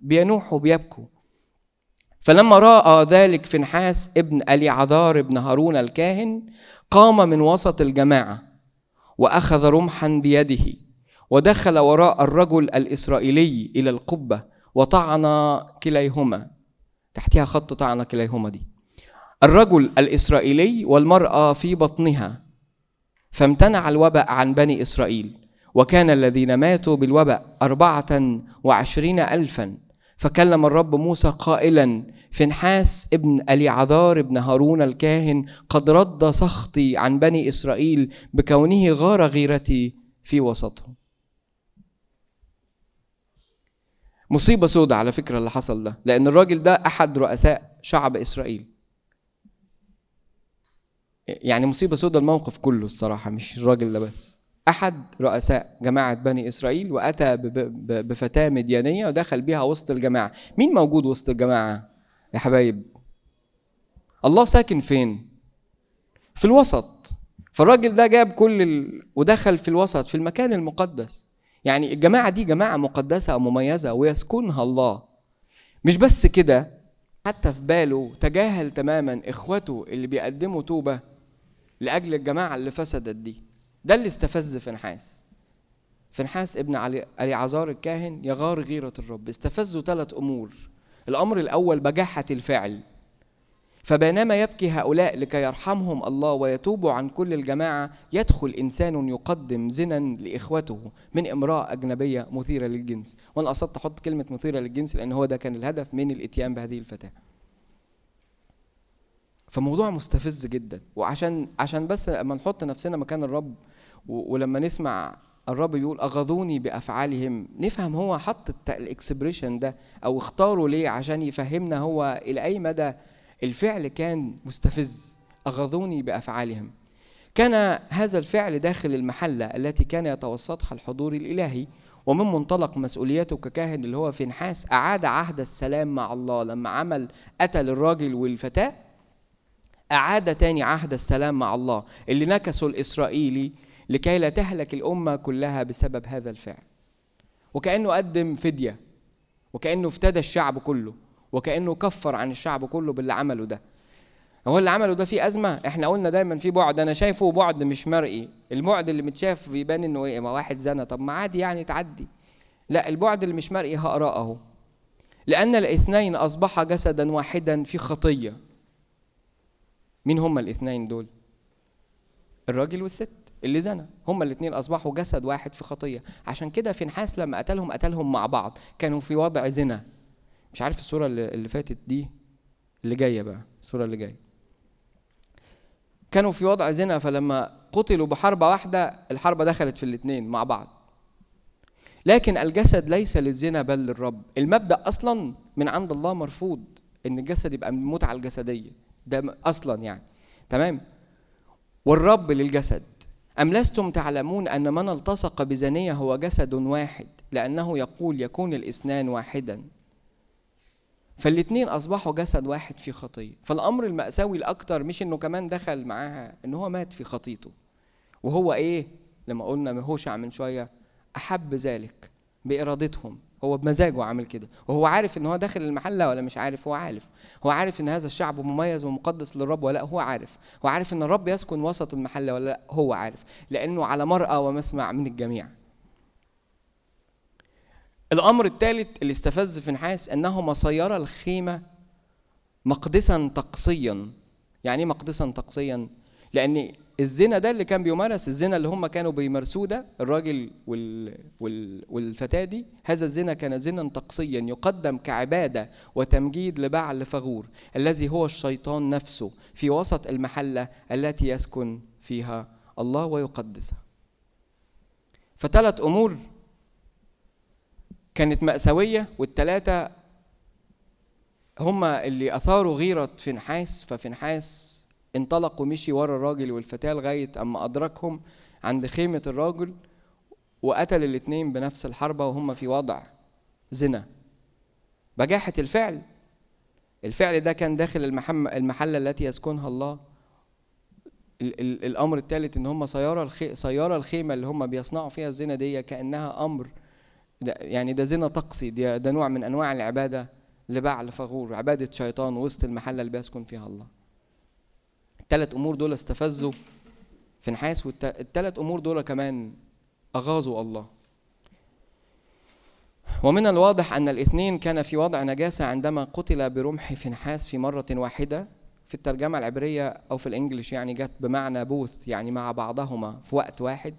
بينوحوا بيبكوا فلما رأى ذلك فنحاس ابن ألي عذار ابن هارون الكاهن قام من وسط الجماعة وأخذ رمحا بيده ودخل وراء الرجل الإسرائيلي إلى القبة وطعن كليهما. تحتها خط طعنة كليهما دي. الرجل الإسرائيلي والمرأة في بطنها فامتنع الوباء عن بني إسرائيل وكان الذين ماتوا بالوباء أربعة وعشرين ألفا. فكلم الرب موسى قائلا فنحاس ابن أليعذار ابن هارون الكاهن قد رد سخطي عن بني إسرائيل بكونه غار غيرتي في وسطهم. مصيبة سودة على فكرة اللي حصل ده لأن الراجل ده أحد رؤساء شعب إسرائيل. يعني مصيبة سودة الموقف كله الصراحة مش الراجل ده بس. أحد رؤساء جماعة بني إسرائيل وأتى بفتاة مديانية ودخل بيها وسط الجماعة. مين موجود وسط الجماعة يا حبايب؟ الله ساكن فين؟ في الوسط. فالراجل ده جاب كل ال... ودخل في الوسط في المكان المقدس. يعني الجماعة دي جماعة مقدسة ومميزة ويسكنها الله. مش بس كده حتى في باله تجاهل تماما إخوته اللي بيقدموا توبة لأجل الجماعة اللي فسدت دي. ده اللي استفز فنحاس. فنحاس ابن علي عزار الكاهن يغار غيرة الرب. استفزوا ثلاث أمور. الأمر الأول بجاحة الفعل. فبينما يبكي هؤلاء لكي يرحمهم الله ويتوبوا عن كل الجماعة يدخل إنسان يقدم زنا لإخوته من امرأة أجنبية مثيرة للجنس. وأنا قصدت أحط كلمة مثيرة للجنس لأن هو ده كان الهدف من الإتيان بهذه الفتاة. فموضوع مستفز جدا. وعشان عشان بس لما نحط نفسنا مكان الرب ولما نسمع الرب بيقول اغضوني بأفعالهم نفهم هو حط الاكسبريشن ده أو اختاره ليه عشان يفهمنا هو إلى أي مدى الفعل كان مستفز أغضوني بأفعالهم. كان هذا الفعل داخل المحلة التي كان يتوسطها الحضور الإلهي ومن منطلق مسؤوليته ككاهن اللي هو في نحاس أعاد عهد السلام مع الله لما عمل قتل الراجل والفتاة؟ أعاد تاني عهد السلام مع الله اللي نكسه الإسرائيلي لكي لا تهلك الأمة كلها بسبب هذا الفعل. وكأنه قدم فدية وكأنه افتدى الشعب كله. وكأنه كفر عن الشعب كله باللي عمله ده. هو اللي عمله ده فيه أزمة؟ إحنا قلنا دايما في بعد. أنا شايفه بعد مش مرئي. البعد اللي متشاف بيبان إنه إيه؟ ما واحد زنى. طب ما عادي يعني تعدي. لا البعد اللي مش مرئي هقرأه. أهو لأن الاثنين أصبحا جسدا واحدا في خطية. مين هما الاثنين دول؟ الراجل والست اللي زنى. هما الاثنين أصبحوا جسد واحد في خطية. عشان كده فينحاس لما قتلهم قتلهم مع بعض. كانوا في وضع زنا مش عارف الصورة اللي, فاتت دي اللي جاية بقى الصورة اللي جاية. كانوا في وضع زنا فلما قتلوا بحربة واحدة الحربة دخلت في الاثنين مع بعض. لكن الجسد ليس للزنا بل للرب. المبدأ أصلا من عند الله مرفوض إن الجسد يبقى من المتعة الجسدية. ده أصلا يعني. تمام؟ والرب للجسد. أم لستم تعلمون أن من التصق بزانية هو جسد واحد؟ لأنه يقول يكون الإثنان واحدا. فالاتنين أصبحوا جسد واحد في خطية. فالأمر المأساوي الأكتر مش إنه كمان دخل معاها إن هو مات في خطيته. وهو إيه؟ لما قلنا مهوشع من شوية أحب ذلك بإرادتهم. هو بمزاجه عامل كده. وهو عارف إن هو داخل المحلة ولا مش عارف هو عارف. هو عارف إن هذا الشعب مميز ومقدس للرب ولا هو عارف. هو عارف إن الرب يسكن وسط المحلة ولا لأ هو عارف. لأنه على مرأى ومسمع من الجميع. الأمر الثالث اللي استفز في نحاس انهما صيرا الخيمة مقدسا تقصيا يعني إيه مقدسا تقصيا لأن الزنا ده اللي كان بيمارس الزنا اللي هم كانوا بيمارسوه ده الراجل وال وال والفتاة دي هذا الزنا كان زنا تقصيا يقدم كعبادة وتمجيد لبعل فغور الذي هو الشيطان نفسه في وسط المحلة التي يسكن فيها الله ويقدسها. فثلاث أمور كانت مأساوية والثلاثة هما اللي أثاروا غيرة فنحاس ففنحاس انطلق ومشي ورا الراجل والفتاة لغاية أما أدركهم عند خيمة الراجل وقتل الاتنين بنفس الحربة وهم في وضع زنا. بجاحة الفعل. الفعل ده كان داخل المحلة التي يسكنها الله. ال ال الأمر الثالث إن هم سيارة سيارة الخيمة اللي هم بيصنعوا فيها الزنا دي كأنها أمر ده يعني ده زنا طقسي ده, ده نوع من أنواع العبادة لبعل فغور عبادة شيطان وسط المحلة اللي بيسكن فيها الله. الثلاث أمور دول استفزوا في نحاس والثلاث أمور دول كمان أغاظوا الله. ومن الواضح أن الاثنين كان في وضع نجاسة عندما قتل برمح فنحاس في مرة واحدة في الترجمة العبرية أو في الإنجليش يعني جت بمعنى بوث يعني مع بعضهما في وقت واحد.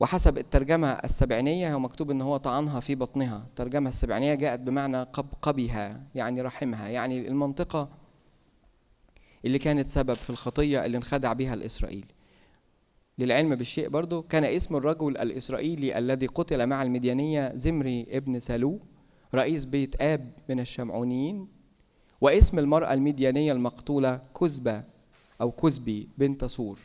وحسب الترجمة السبعينية هو مكتوب إن هو طعنها في بطنها. الترجمة السبعينية جاءت بمعنى قبقبها يعني رحمها يعني المنطقة اللي كانت سبب في الخطية اللي انخدع بها الإسرائيلي للعلم بالشيء برضو كان اسم الرجل الإسرائيلي الذي قتل مع المديانية زمري ابن سالو رئيس بيت آب من الشمعونيين واسم المرأة المديانية المقتولة كزبة أو كزبي بنت صور.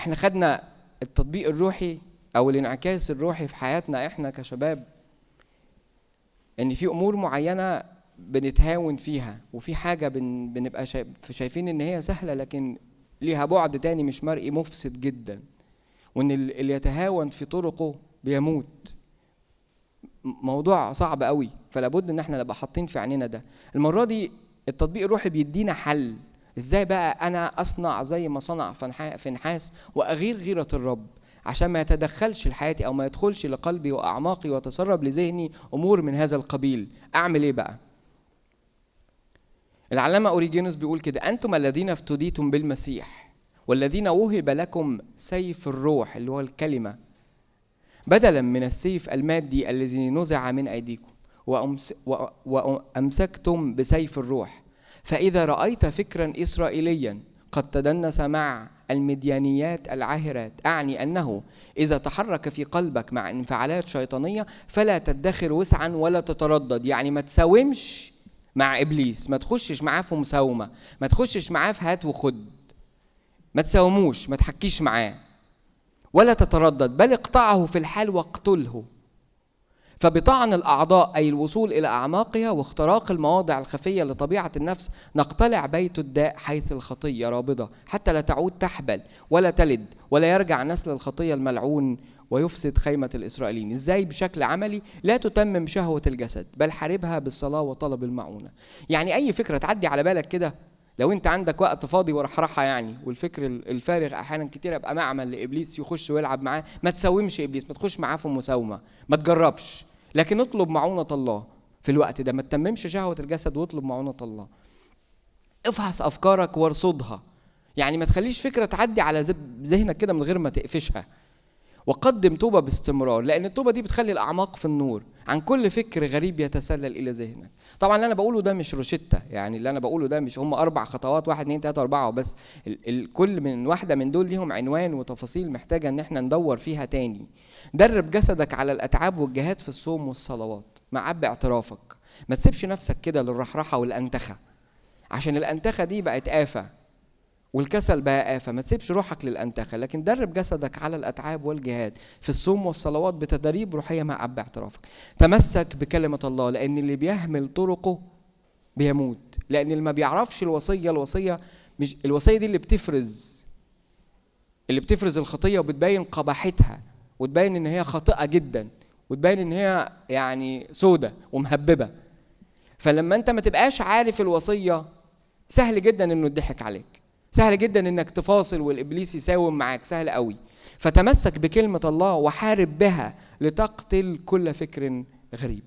إحنا خدنا التطبيق الروحي أو الانعكاس الروحي في حياتنا إحنا كشباب إن في أمور معينة بنتهاون فيها وفي حاجة بن بنبقى شايفين إن هي سهلة لكن ليها بعد تاني مش مرئي مفسد جدا. وإن اللي يتهاون في طرقه بيموت. موضوع صعب قوي فلا بد إن إحنا نبقى حاطين في عينينا ده. المرة دي التطبيق الروحي بيدينا حل. إزاي بقى أنا أصنع زي ما صنع فنحاس وأغير غيرة الرب؟ عشان ما يتدخلش لحياتي أو ما يدخلش لقلبي وأعماقي وتسرب لذهني أمور من هذا القبيل. أعمل إيه بقى؟ العلامة أوريجينوس بيقول كده أنتم الذين افتديتم بالمسيح والذين وهب لكم سيف الروح اللي هو الكلمة بدلا من السيف المادي الذي نزع من أيديكم وأمسكتم بسيف الروح. فإذا رأيت فكرا إسرائيليا قد تدنس مع المديانيات العاهرات أعني أنه إذا تحرك في قلبك مع انفعالات شيطانية فلا تدخر وسعا ولا تتردد. يعني ما تساومش مع إبليس ما تخشش معاه في مساومة ما تخشش معاه في هات وخد. ما تساوموش ما تحكيش معاه. ولا تتردد بل اقطعه في الحال واقتله. فبطعن الأعضاء أي الوصول إلى أعماقها واختراق المواضع الخفية لطبيعة النفس نقتلع بيت الداء حيث الخطية رابضة. حتى لا تعود تحبل ولا تلد ولا يرجع نسل الخطية الملعون ويفسد خيمة الإسرائيليين. إزاي؟ بشكل عملي لا تتمم شهوة الجسد بل حاربها بالصلاة وطلب المعونة. يعني أي فكرة تعدي على بالك كده؟ لو أنت عندك وقت فاضي ورحرحه يعني والفكر الفارغ أحيانا كتير يبقى معمل لإبليس يخش ويلعب معاه. ما تساومش إبليس ما تخش معاه في مساومة. ما تجربش. لكن اطلب معونة الله في الوقت ده. ما تتممش شهوة الجسد واطلب معونة الله. افحص أفكارك وارصدها. يعني ما تخليش فكرة تعدي على ذهنك كده من غير ما تقفشها. وقدم توبة باستمرار لأن التوبة دي بتخلي الأعماق في النور. عن كل فكر غريب يتسلل إلى ذهنك. طبعا اللي أنا بقوله ده مش روشتة يعني اللي أنا بقوله ده مش هم أربع خطوات واحد اتنين تلاتة أربعة وبس. الكل من واحدة من دول ليهم عنوان وتفاصيل محتاجة إن إحنا ندور فيها تاني. درب جسدك على الأتعاب والجهاد في الصوم والصلوات. مع باعترافك ما تسيبش نفسك كده للرحرحة والأنتخة. عشان الأنتخة دي بقت آفة. والكسل بقى آفة. ما تسيبش روحك للأنتخة لكن درب جسدك على الأتعاب والجهاد. في الصوم والصلوات بتدريب روحية مع أب اعترافك. تمسك بكلمة الله لأن اللي بيهمل طرقه بيموت. لأن اللي ما بيعرفش الوصية الوصية مش الوصية دي اللي بتفرز. اللي بتفرز الخطية وبتبين قباحتها وتبين إن هي خاطئة جدا وتبين إن هي يعني سودة ومهببة. فلما أنت ما تبقاش عارف الوصية سهل جدا إنه يضحك عليك. سهل جدا إنك تفاصل والإبليس يساوم معاك سهل قوي. فتمسك بكلمة الله وحارب بها لتقتل كل فكر غريب.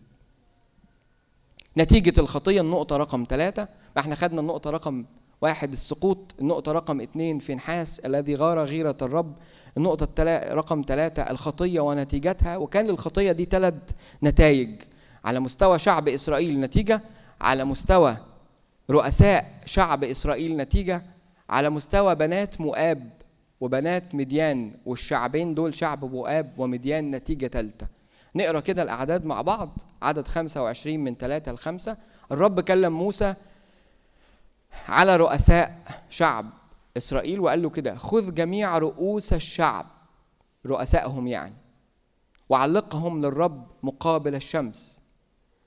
نتيجة الخطية النقطة رقم ثلاثة إحنا خدنا النقطة رقم واحد السقوط. النقطة رقم اثنين في نحاس الذي غار غيرة الرب. النقطة التلا... رقم ثلاثة الخطية ونتيجتها. وكان للخطية دي ثلاث نتائج على مستوى شعب إسرائيل نتيجة على مستوى رؤساء شعب إسرائيل نتيجة على مستوى بنات مؤاب وبنات مديان والشعبين دول شعب مؤاب ومديان نتيجة ثالثة نقرأ كده الأعداد مع بعض عدد 25 من 3 ل 5 الرب كلم موسى على رؤساء شعب إسرائيل وقال له كده خذ جميع رؤوس الشعب رؤسائهم يعني وعلقهم للرب مقابل الشمس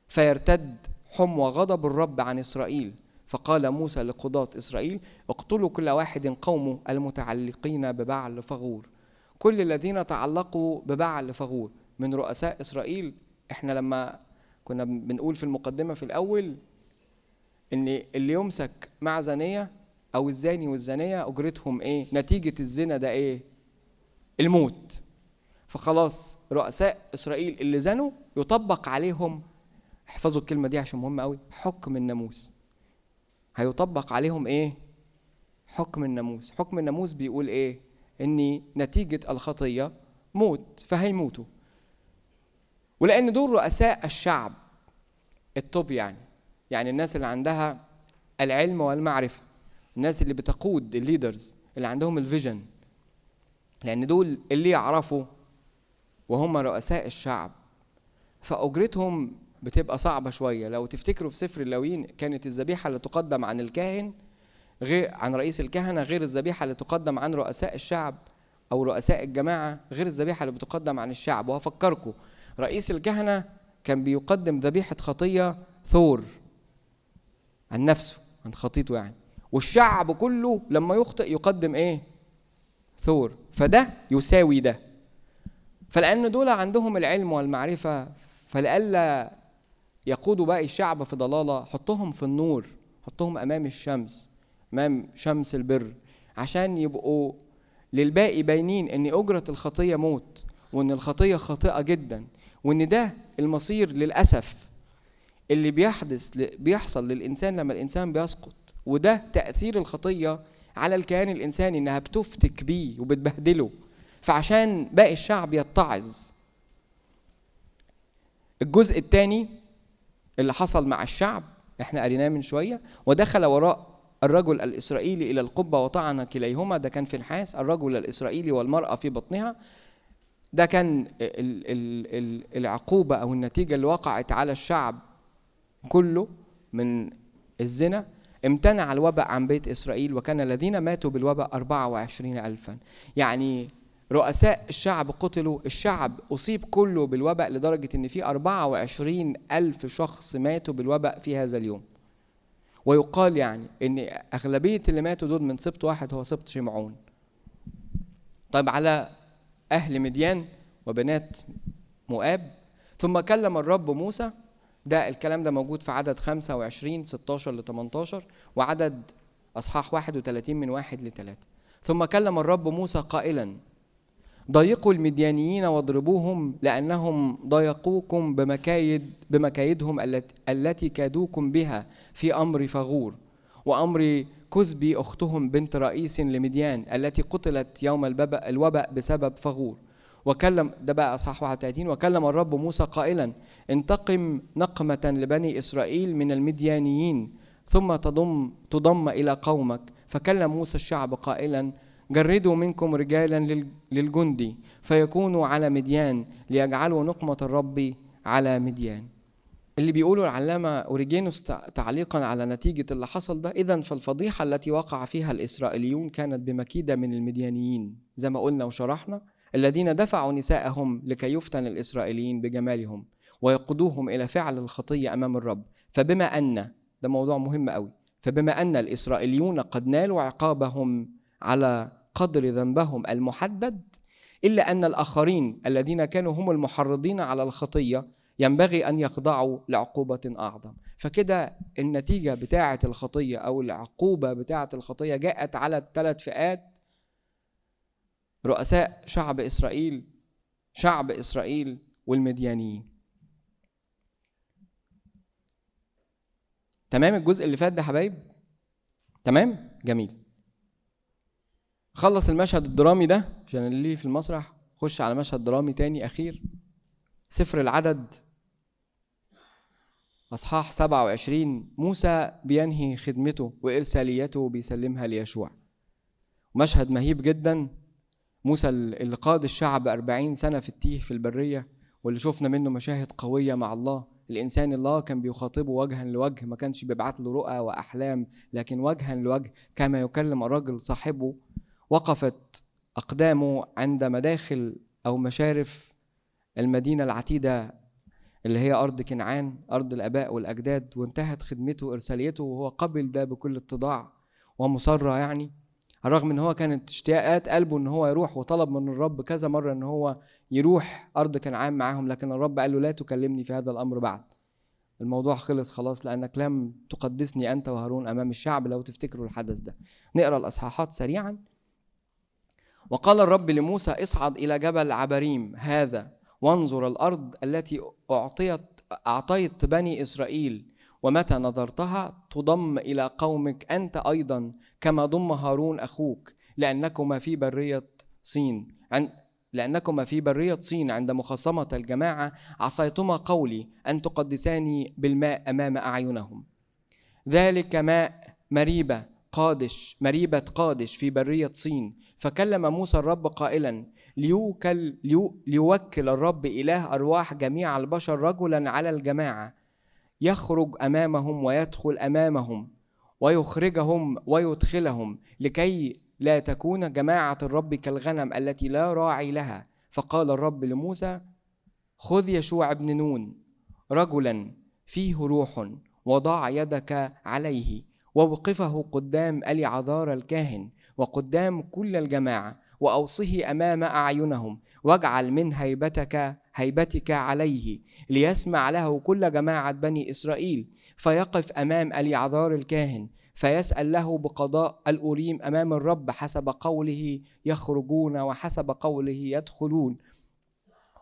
فيرتد حمى غضب الرب عن إسرائيل. فقال موسى لقضاة إسرائيل اقتلوا كل واحد قومه المتعلقين ببعل فغور. كل الذين تعلقوا ببعل فغور. من رؤساء إسرائيل. إحنا لما كنا بنقول في المقدمة في الأول إن اللي يمسك مع زانية أو الزاني والزانية أجرتهم إيه؟ نتيجة الزنا ده إيه؟ الموت. فخلاص رؤساء إسرائيل اللي زنوا يطبق عليهم. احفظوا الكلمة دي عشان مهمة قوي حكم الناموس. هيطبق عليهم إيه؟ حكم الناموس. حكم الناموس بيقول إيه؟ ان نتيجة الخطية موت فهيموتوا. ولأن دول رؤساء الشعب الطب يعني. يعني الناس اللي عندها العلم والمعرفة. الناس اللي بتقود ال leaders اللي عندهم ال vision لأن دول اللي يعرفوا وهم رؤساء الشعب. فأجرتهم بتبقى صعبة شوية. لو تفتكروا في سفر اللاويين كانت الذبيحة اللي تقدم عن الكاهن غير عن رئيس الكهنة غير الذبيحة اللي تقدم عن رؤساء الشعب أو رؤساء الجماعة غير الذبيحة اللي بتقدم عن الشعب. وهفكركم رئيس الكهنة كان بيقدم ذبيحة خطية ثور عن نفسه عن خطيته يعني. والشعب كله لما يخطئ يقدم إيه؟ ثور. فده يساوي ده. فلأن دول عندهم العلم والمعرفة فلئلا يقودوا باقي الشعب في ضلالة حطهم في النور حطهم أمام الشمس أمام شمس البر عشان يبقوا للباقي باينين إن أجرة الخطية موت وإن الخطية خاطئة جدا وإن ده المصير للأسف اللي بيحدث بيحصل للإنسان لما الإنسان بيسقط. وده تأثير الخطية على الكيان الإنساني إنها بتفتك بيه وبتبهدله. فعشان باقي الشعب يتعظ. الجزء الثاني اللي حصل مع الشعب إحنا قريناه من شوية ودخل وراء الرجل الإسرائيلي إلى القبة وطعن كليهما ده كان في نحاس الرجل الإسرائيلي والمرأة في بطنها ده كان العقوبة أو النتيجة اللي وقعت على الشعب كله من الزنا امتنع الوباء عن بيت إسرائيل وكان الذين ماتوا بالوباء 24 ألفا. يعني رؤساء الشعب قتلوا الشعب أصيب كله بالوباء لدرجة إن في 24 ألف شخص ماتوا بالوباء في هذا اليوم. ويقال يعني إن أغلبية اللي ماتوا دول من سبط واحد هو سبط شمعون. طيب على أهل مديان وبنات مؤاب ثم كلم الرب موسى ده الكلام ده موجود في عدد 25 16 ل 18 وعدد أصحاح 31 من واحد لثلاثة ثم كلم الرب موسى قائلا ضيقوا المديانيين واضربوهم لأنهم ضيقوكم بمكايد بمكايدهم التي كادوكم بها في أمر فغور وأمر كزبي أختهم بنت رئيس لمديان التي قتلت يوم الوباء بسبب فغور. وكلم ده بقى أصحاح 31 وكلم الرب موسى قائلا انتقم نقمة لبني إسرائيل من المديانيين ثم تضم تضم إلى قومك. فكلم موسى الشعب قائلا جردوا منكم رجالا للجندي فيكونوا على مديان ليجعلوا نقمة الرب على مديان. اللي بيقوله العلامة أوريجينوس تعليقا على نتيجة اللي حصل ده إذا فالفضيحة التي وقع فيها الإسرائيليون كانت بمكيدة من المديانيين زي ما قلنا وشرحنا الذين دفعوا نساءهم لكي يفتن الإسرائيليين بجمالهم ويقودوهم إلى فعل الخطية أمام الرب. فبما أن ده موضوع مهم قوي فبما أن الإسرائيليون قد نالوا عقابهم على قدر ذنبهم المحدد إلا أن الآخرين الذين كانوا هم المحرضين على الخطية ينبغي أن يخضعوا لعقوبة أعظم. فكده النتيجة بتاعة الخطية أو العقوبة بتاعة الخطية جاءت على الثلاث فئات رؤساء شعب إسرائيل شعب إسرائيل والمديانيين. تمام الجزء اللي فات ده حبايب؟ تمام؟ جميل. خلص المشهد الدرامي ده عشان اللي في المسرح خش على مشهد درامي تاني أخير. سفر العدد. أصحاح 27 موسى بينهي خدمته وإرساليته بيسلمها ليشوع. مشهد مهيب جدا. موسى اللي قاد الشعب أربعين سنة في التيه في البرية واللي شفنا منه مشاهد قوية مع الله. الإنسان الله كان بيخاطبه وجها لوجه ما كانش بيبعت له رؤى وأحلام لكن وجها لوجه كما يكلم الرجل صاحبه. وقفت أقدامه عند مداخل أو مشارف المدينة العتيدة اللي هي أرض كنعان أرض الآباء والأجداد وانتهت خدمته وإرساليته وهو قبل ده بكل اتضاع ومصرة يعني. رغم إن هو كانت اشتياقات قلبه إن هو يروح وطلب من الرب كذا مرة إن هو يروح أرض كنعان معاهم لكن الرب قال له لا تكلمني في هذا الأمر بعد. الموضوع خلص خلاص لأنك لم تقدسني أنت وهارون أمام الشعب لو تفتكروا الحدث ده. نقرأ الإصحاحات سريعا. وقال الرب لموسى اصعد إلى جبل عبريم هذا وانظر الأرض التي اعطيت أعطيت بني إسرائيل ومتى نظرتها تضم إلى قومك أنت أيضا كما ضم هارون أخوك لأنكما في برية صين لأنكما في برية صين عند مخاصمة الجماعة. عصيتما قولي أن تقدساني بالماء أمام أعينهم. ذلك ماء مريبة قادش مريبة قادش في برية صين. فكلم موسى الرب قائلا ليوكل ليو ليوكل الرب إله أرواح جميع البشر رجلا على الجماعة. يخرج أمامهم ويدخل أمامهم ويخرجهم ويدخلهم لكي لا تكون جماعة الرب كالغنم التي لا راعي لها. فقال الرب لموسى خذ يشوع بن نون رجلا فيه روح وضع يدك عليه ووقفه قدام ألي عذار الكاهن. وقدام كل الجماعة وأوصه أمام أعينهم واجعل من هيبتك هيبتك عليه ليسمع له كل جماعة بني إسرائيل فيقف أمام اليعذار الكاهن فيسأل له بقضاء الأوريم أمام الرب حسب قوله يخرجون وحسب قوله يدخلون.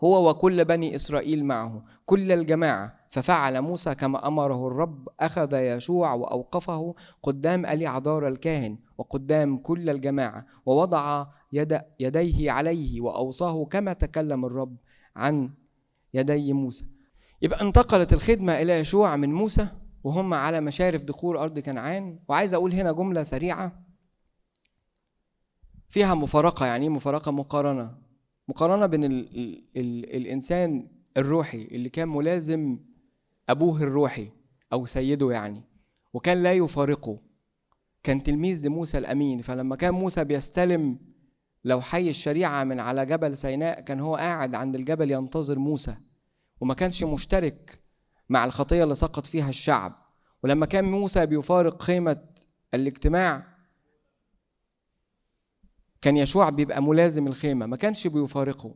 هو وكل بني إسرائيل معه كل الجماعة ففعل موسى كما أمره الرب أخذ يشوع وأوقفه قدام اليعذار الكاهن وقدام كل الجماعة ووضع يد يديه عليه وأوصاه كما تكلم الرب عن يدي موسى. يبقى انتقلت الخدمة إلى يشوع من موسى وهم على مشارف دخول أرض كنعان. وعايز أقول هنا جملة سريعة. فيها مفارقة يعني مفارقة؟ مقارنة. مقارنة بين ال ال ال الإنسان الروحي اللي كان ملازم أبوه الروحي أو سيده يعني وكان لا يفارقه. كان تلميذ لموسى الأمين فلما كان موسى بيستلم لو حي الشريعة من على جبل سيناء كان هو قاعد عند الجبل ينتظر موسى. وما كانش مشترك مع الخطية اللي سقط فيها الشعب. ولما كان موسى بيفارق خيمة الاجتماع كان يشوع بيبقى ملازم الخيمة. ما كانش بيفارقه.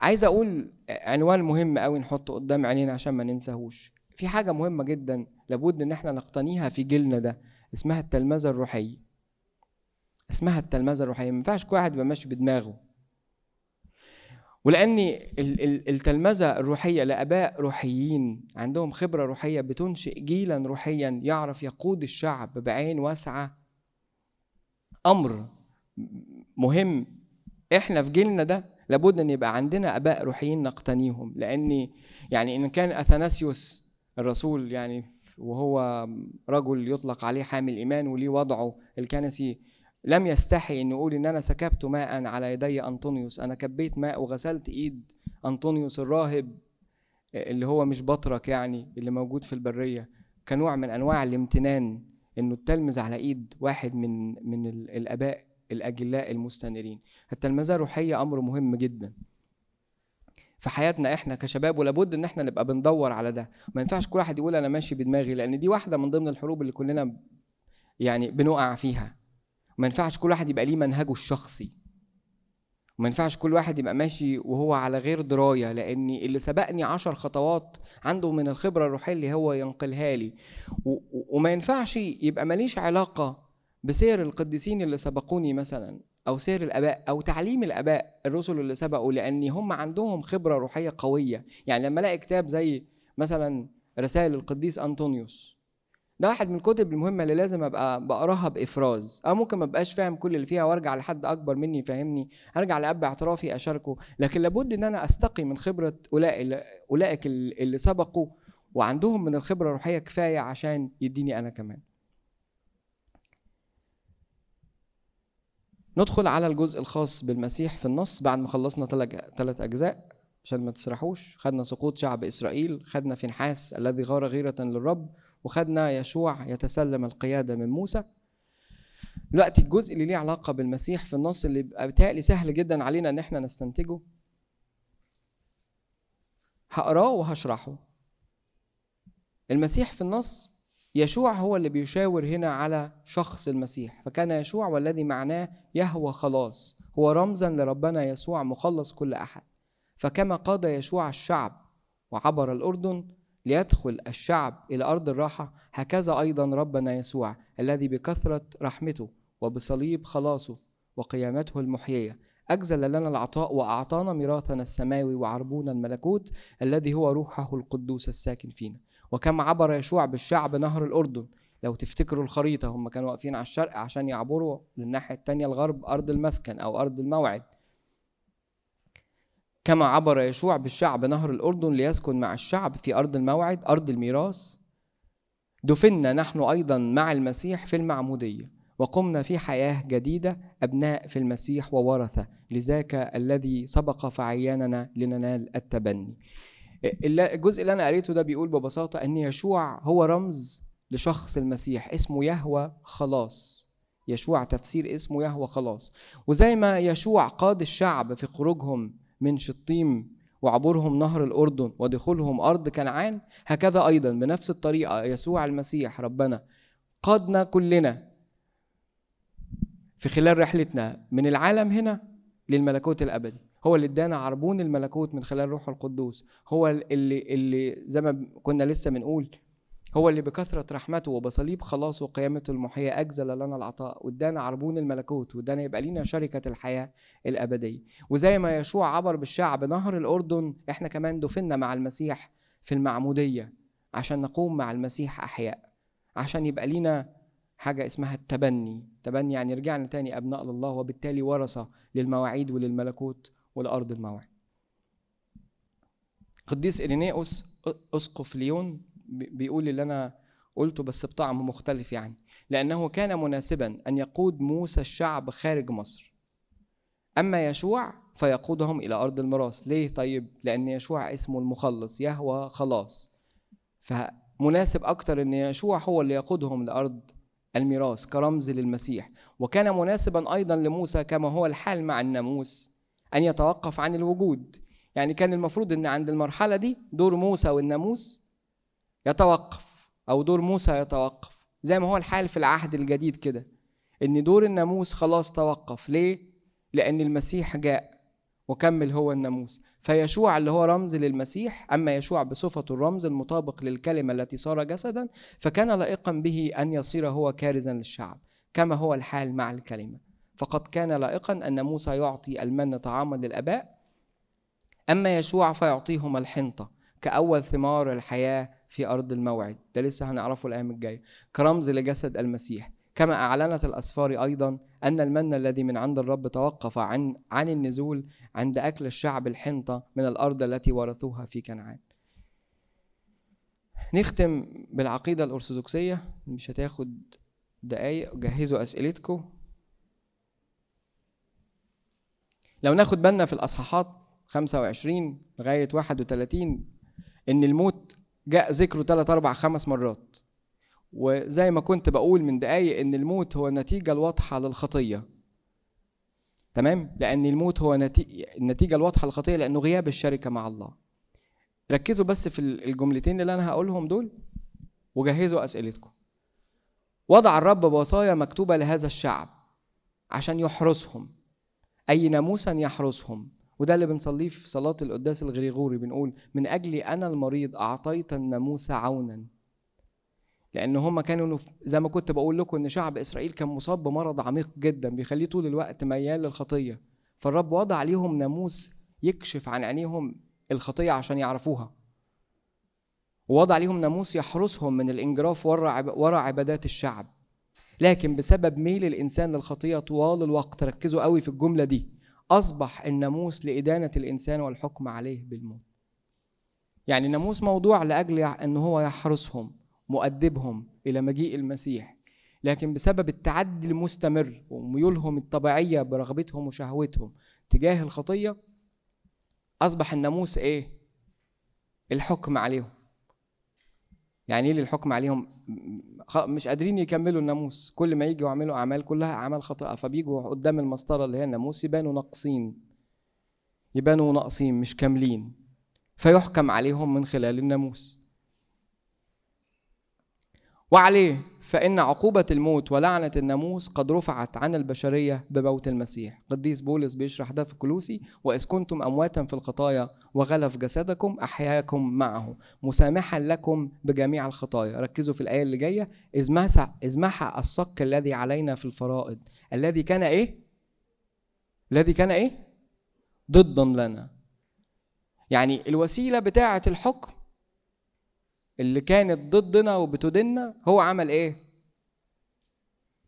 عايز أقول عنوان مهم قوي نحطه قدام عينينا عشان ما ننساهوش. في حاجة مهمة جدا لابد إن إحنا نقتنيها في جيلنا ده اسمها التلمذة الروحية. اسمها التلمذة الروحية. ما ينفعش كل واحد يبقى ماشي بدماغه. ولأن التلمذة الروحية لأباء روحيين عندهم خبرة روحية بتنشئ جيلا روحيا يعرف يقود الشعب بعين واسعة. أمر مهم. إحنا في جيلنا ده لابد إن يبقى عندنا أباء روحيين نقتنيهم. لأن يعني إن كان أثناسيوس الرسول يعني وهو رجل يطلق عليه حامل إيمان وليه وضعه الكنسي لم يستحي ان يقول إن أنا سكبت ماء على يدي أنطونيوس. أنا كبيت ماء وغسلت إيد أنطونيوس الراهب اللي هو مش بطرك يعني اللي موجود في البرية. كنوع من أنواع الامتنان إنه التلمذ على إيد واحد من من الأباء الأجلاء المستنيرين. التلمذة الروحيه أمر مهم جدا. في حياتنا إحنا كشباب ولابد إن إحنا نبقى بندور على ده. ما ينفعش كل واحد يقول أنا ماشي بدماغي لأن دي واحدة من ضمن الحروب اللي كلنا يعني بنقع فيها. ما ينفعش كل واحد يبقى ليه منهجه الشخصي. وما ينفعش كل واحد يبقى ماشي وهو على غير دراية لأن اللي سبقني عشر خطوات عنده من الخبرة الروحية اللي هو ينقلها لي. وما ينفعش يبقى ماليش علاقة بسير القديسين اللي سبقوني مثلا. أو سير الآباء أو تعليم الآباء الرسل اللي سبقوا لأن هم عندهم خبرة روحية قوية. يعني لما ألاقي كتاب زي مثلا رسائل القديس أنطونيوس ده واحد من الكتب المهمة اللي لازم أبقى بقراها بإفراز. أو ممكن ما أبقاش فاهم كل اللي فيها وأرجع لحد أكبر مني يفهمني أرجع لأب اعترافي أشاركه. لكن لابد إن أنا أستقي من خبرة أولئك اللي سبقوا وعندهم من الخبرة الروحية كفاية عشان يديني أنا كمان. ندخل على الجزء الخاص بالمسيح في النص بعد ما خلصنا ثلاث أجزاء عشان ما تسرحوش. خدنا سقوط شعب إسرائيل خدنا فنحاس الذي غار غيرة للرب وخدنا يشوع يتسلم القيادة من موسى. دلوقتي الجزء اللي ليه علاقة بالمسيح في النص اللي بيتهيألي سهل جدا علينا إن إحنا نستنتجه. هقراه وهشرحه. المسيح في النص يشوع هو اللي بيشاور هنا على شخص المسيح. فكان يشوع والذي معناه يهوى خلاص. هو رمزا لربنا يسوع مخلص كل أحد. فكما قاد يشوع الشعب وعبر الأردن ليدخل الشعب إلى أرض الراحة هكذا أيضا ربنا يسوع الذي بكثرة رحمته وبصليب خلاصه وقيامته المحيية. أجزل لنا العطاء وأعطانا ميراثنا السماوي وعربون الملكوت الذي هو روحه القدوس الساكن فينا. وكم عبر يشوع بالشعب نهر الأردن. لو تفتكروا الخريطة هم كانوا واقفين على الشرق عشان يعبروا للناحية التانية الغرب أرض المسكن أو أرض الموعد. كما عبر يشوع بالشعب نهر الأردن ليسكن مع الشعب في أرض الموعد أرض الميراث. دفنا نحن أيضا مع المسيح في المعمودية وقمنا في حياة جديدة أبناء في المسيح وورثة. لذاك الذي سبق فعياننا لننال التبني. الجزء اللي أنا قريته ده بيقول ببساطة إن يشوع هو رمز لشخص المسيح اسمه يهوى خلاص. يشوع تفسير اسمه يهوى خلاص. وزي ما يشوع قاد الشعب في خروجهم من شطيم وعبورهم نهر الأردن ودخولهم أرض كنعان هكذا أيضا بنفس الطريقة يسوع المسيح ربنا قادنا كلنا في خلال رحلتنا من العالم هنا للملكوت الأبدي. هو اللي ادانا عربون الملكوت من خلال روح القدوس. هو اللي اللي زي ما كنا لسه بنقول هو اللي بكثرة رحمته وبصليب خلاصه وقيامته المحية أجزل لنا العطاء. وادانا عربون الملكوت وادانا يبقى لينا شركة الحياة الأبدية. وزي ما يشوع عبر بالشعب نهر الأردن إحنا كمان دفنا مع المسيح في المعمودية عشان نقوم مع المسيح أحياء عشان يبقى لينا حاجة اسمها التبني. التبني يعني رجعنا تاني أبناء لله وبالتالي ورثة للمواعيد وللملكوت. والأرض الموعد. قديس إرينيوس أسقف ليون بيقول اللي أنا قلته بس بطعم مختلف يعني. لأنه كان مناسبا أن يقود موسى الشعب خارج مصر. أما يشوع فيقودهم إلى أرض الميراث. ليه؟ طيب لأن يشوع اسمه المخلص يهوى خلاص. فمناسب أكتر أن يشوع هو اللي يقودهم لأرض الميراث كرمز للمسيح. وكان مناسبا أيضا لموسى كما هو الحال مع الناموس. أن يتوقف عن الوجود. يعني كان المفروض إن عند المرحلة دي دور موسى والناموس يتوقف أو دور موسى يتوقف. زي ما هو الحال في العهد الجديد كده إن دور الناموس خلاص توقف. ليه؟ لأن المسيح جاء وكمل هو الناموس. فيشوع اللي هو رمز للمسيح أما يشوع بصفة الرمز المطابق للكلمة التي صار جسدا فكان لائقا به أن يصير هو كارزا للشعب كما هو الحال مع الكلمة. فقد كان لائقا أن موسى يعطي المن طعاما للآباء أما يشوع فيعطيهم الحنطة كأول ثمار الحياة في أرض الموعد. ده لسه هنعرفه الأيام الجاية. كرمز لجسد المسيح. كما أعلنت الأسفار أيضا أن المن الذي من عند الرب توقف عن عن النزول عند أكل الشعب الحنطة من الأرض التي ورثوها في كنعان. نختم بالعقيدة الأرثوذكسية. مش هتاخد دقايق جهزوا أسئلتكم. لو ناخد بالنا في الأصحاحات 25 لغاية 31 إن الموت جاء ذكره 3 4 5 مرات. وزي ما كنت بقول من دقايق إن الموت هو النتيجة الواضحة للخطية. تمام؟ لأن الموت هو النتيجة الواضحة للخطية لأنه غياب الشركة مع الله. ركزوا بس في الجملتين اللي أنا هقولهم دول وجهزوا أسئلتكم. وضع الرب وصايا مكتوبة لهذا الشعب عشان يحرسهم. أي ناموسا يحرسهم؟ وده اللي بنصليه في صلاة القداس الغريغوري بنقول من أجلي أنا المريض أعطيت الناموس عونا. لأن هم كانوا زي ما كنت بقول لكم إن شعب إسرائيل كان مصاب بمرض عميق جدا بيخليه طول الوقت ميال للخطية. فالرب وضع عليهم ناموس يكشف عن عينيهم الخطية عشان يعرفوها. ووضع عليهم ناموس يحرسهم من الإنجراف ورا عبادات الشعب. لكن بسبب ميل الإنسان للخطيه طوال الوقت ركزوا قوي في الجملة دي. أصبح الناموس لإدانة الإنسان والحكم عليه بالموت. يعني الناموس موضوع لأجل إن هو يحرسهم مؤدبهم إلى مجيء المسيح. لكن بسبب التعدي المستمر وميولهم الطبيعية برغبتهم وشهوتهم تجاه الخطية أصبح الناموس إيه؟ الحكم عليهم. يعني إيه الحكم عليهم؟ مش قادرين يكملوا الناموس. كل ما يجوا يعملوا أعمال كلها أعمال خاطئة. فبيجوا قدام المسطرة اللي هي الناموس يبانوا ناقصين. يبانوا ناقصين مش كاملين. فيحكم عليهم من خلال الناموس. وعليه فإن عقوبة الموت ولعنة الناموس قد رفعت عن البشرية بموت المسيح. قديس بولس بيشرح ده في كلوسي وإذ كنتم أمواتا في الخطايا وغلف جسدكم أحياكم معه. مسامحا لكم بجميع الخطايا. ركزوا في الآية اللي جاية. إذ محى الصك الذي علينا في الفرائض. الذي كان إيه؟ الذي كان إيه؟ ضدا لنا. يعني الوسيلة بتاعة الحكم اللي كانت ضدنا وبتدنا هو عمل إيه؟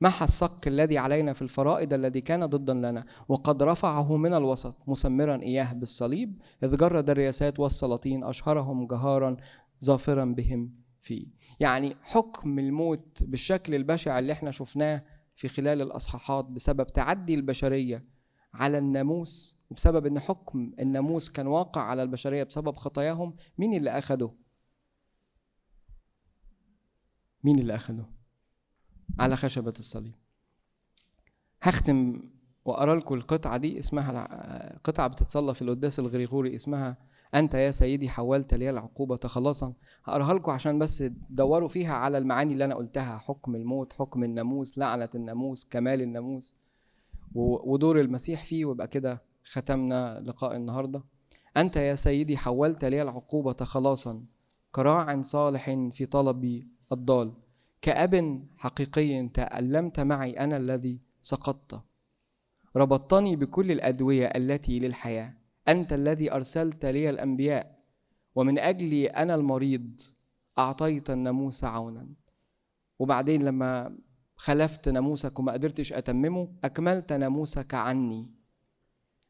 محى الصك الذي علينا في الفرائض الذي كان ضدا لنا وقد رفعه من الوسط مسمرا إياه بالصليب إذ جرد الرياسات والسلاطين أشهرهم جهارا ظافرا بهم فيه. يعني حكم الموت بالشكل البشع اللي إحنا شفناه في خلال الأصحاحات بسبب تعدي البشرية على الناموس وبسبب إن حكم الناموس كان واقع على البشرية بسبب خطاياهم مين اللي أخده؟ مين اللي أخده؟ على خشبة الصليب. هختم وأرى لكم القطعة دي اسمها قطعة بتتصلى في القداس الغريغوري اسمها أنت يا سيدي حولت لي العقوبة خلاصا. هقراها لكم عشان بس تدوروا فيها على المعاني اللي أنا قلتها حكم الموت حكم الناموس لعنة الناموس كمال الناموس ودور المسيح فيه ويبقى كده ختمنا لقاء النهارده. أنت يا سيدي حولت لي العقوبة خلاصا. كراع صالح في طلبي الضال. كأب حقيقي تألمت معي أنا الذي سقطت. ربطتني بكل الأدوية التي للحياة. أنت الذي أرسلت لي الأنبياء. ومن أجلي أنا المريض. أعطيت الناموس عونا. وبعدين لما خلفت ناموسك وما قدرتش أتممه أكملت ناموسك عني.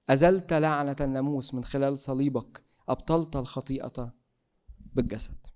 أزلت لعنة الناموس من خلال صليبك. أبطلت الخطيئة بالجسد.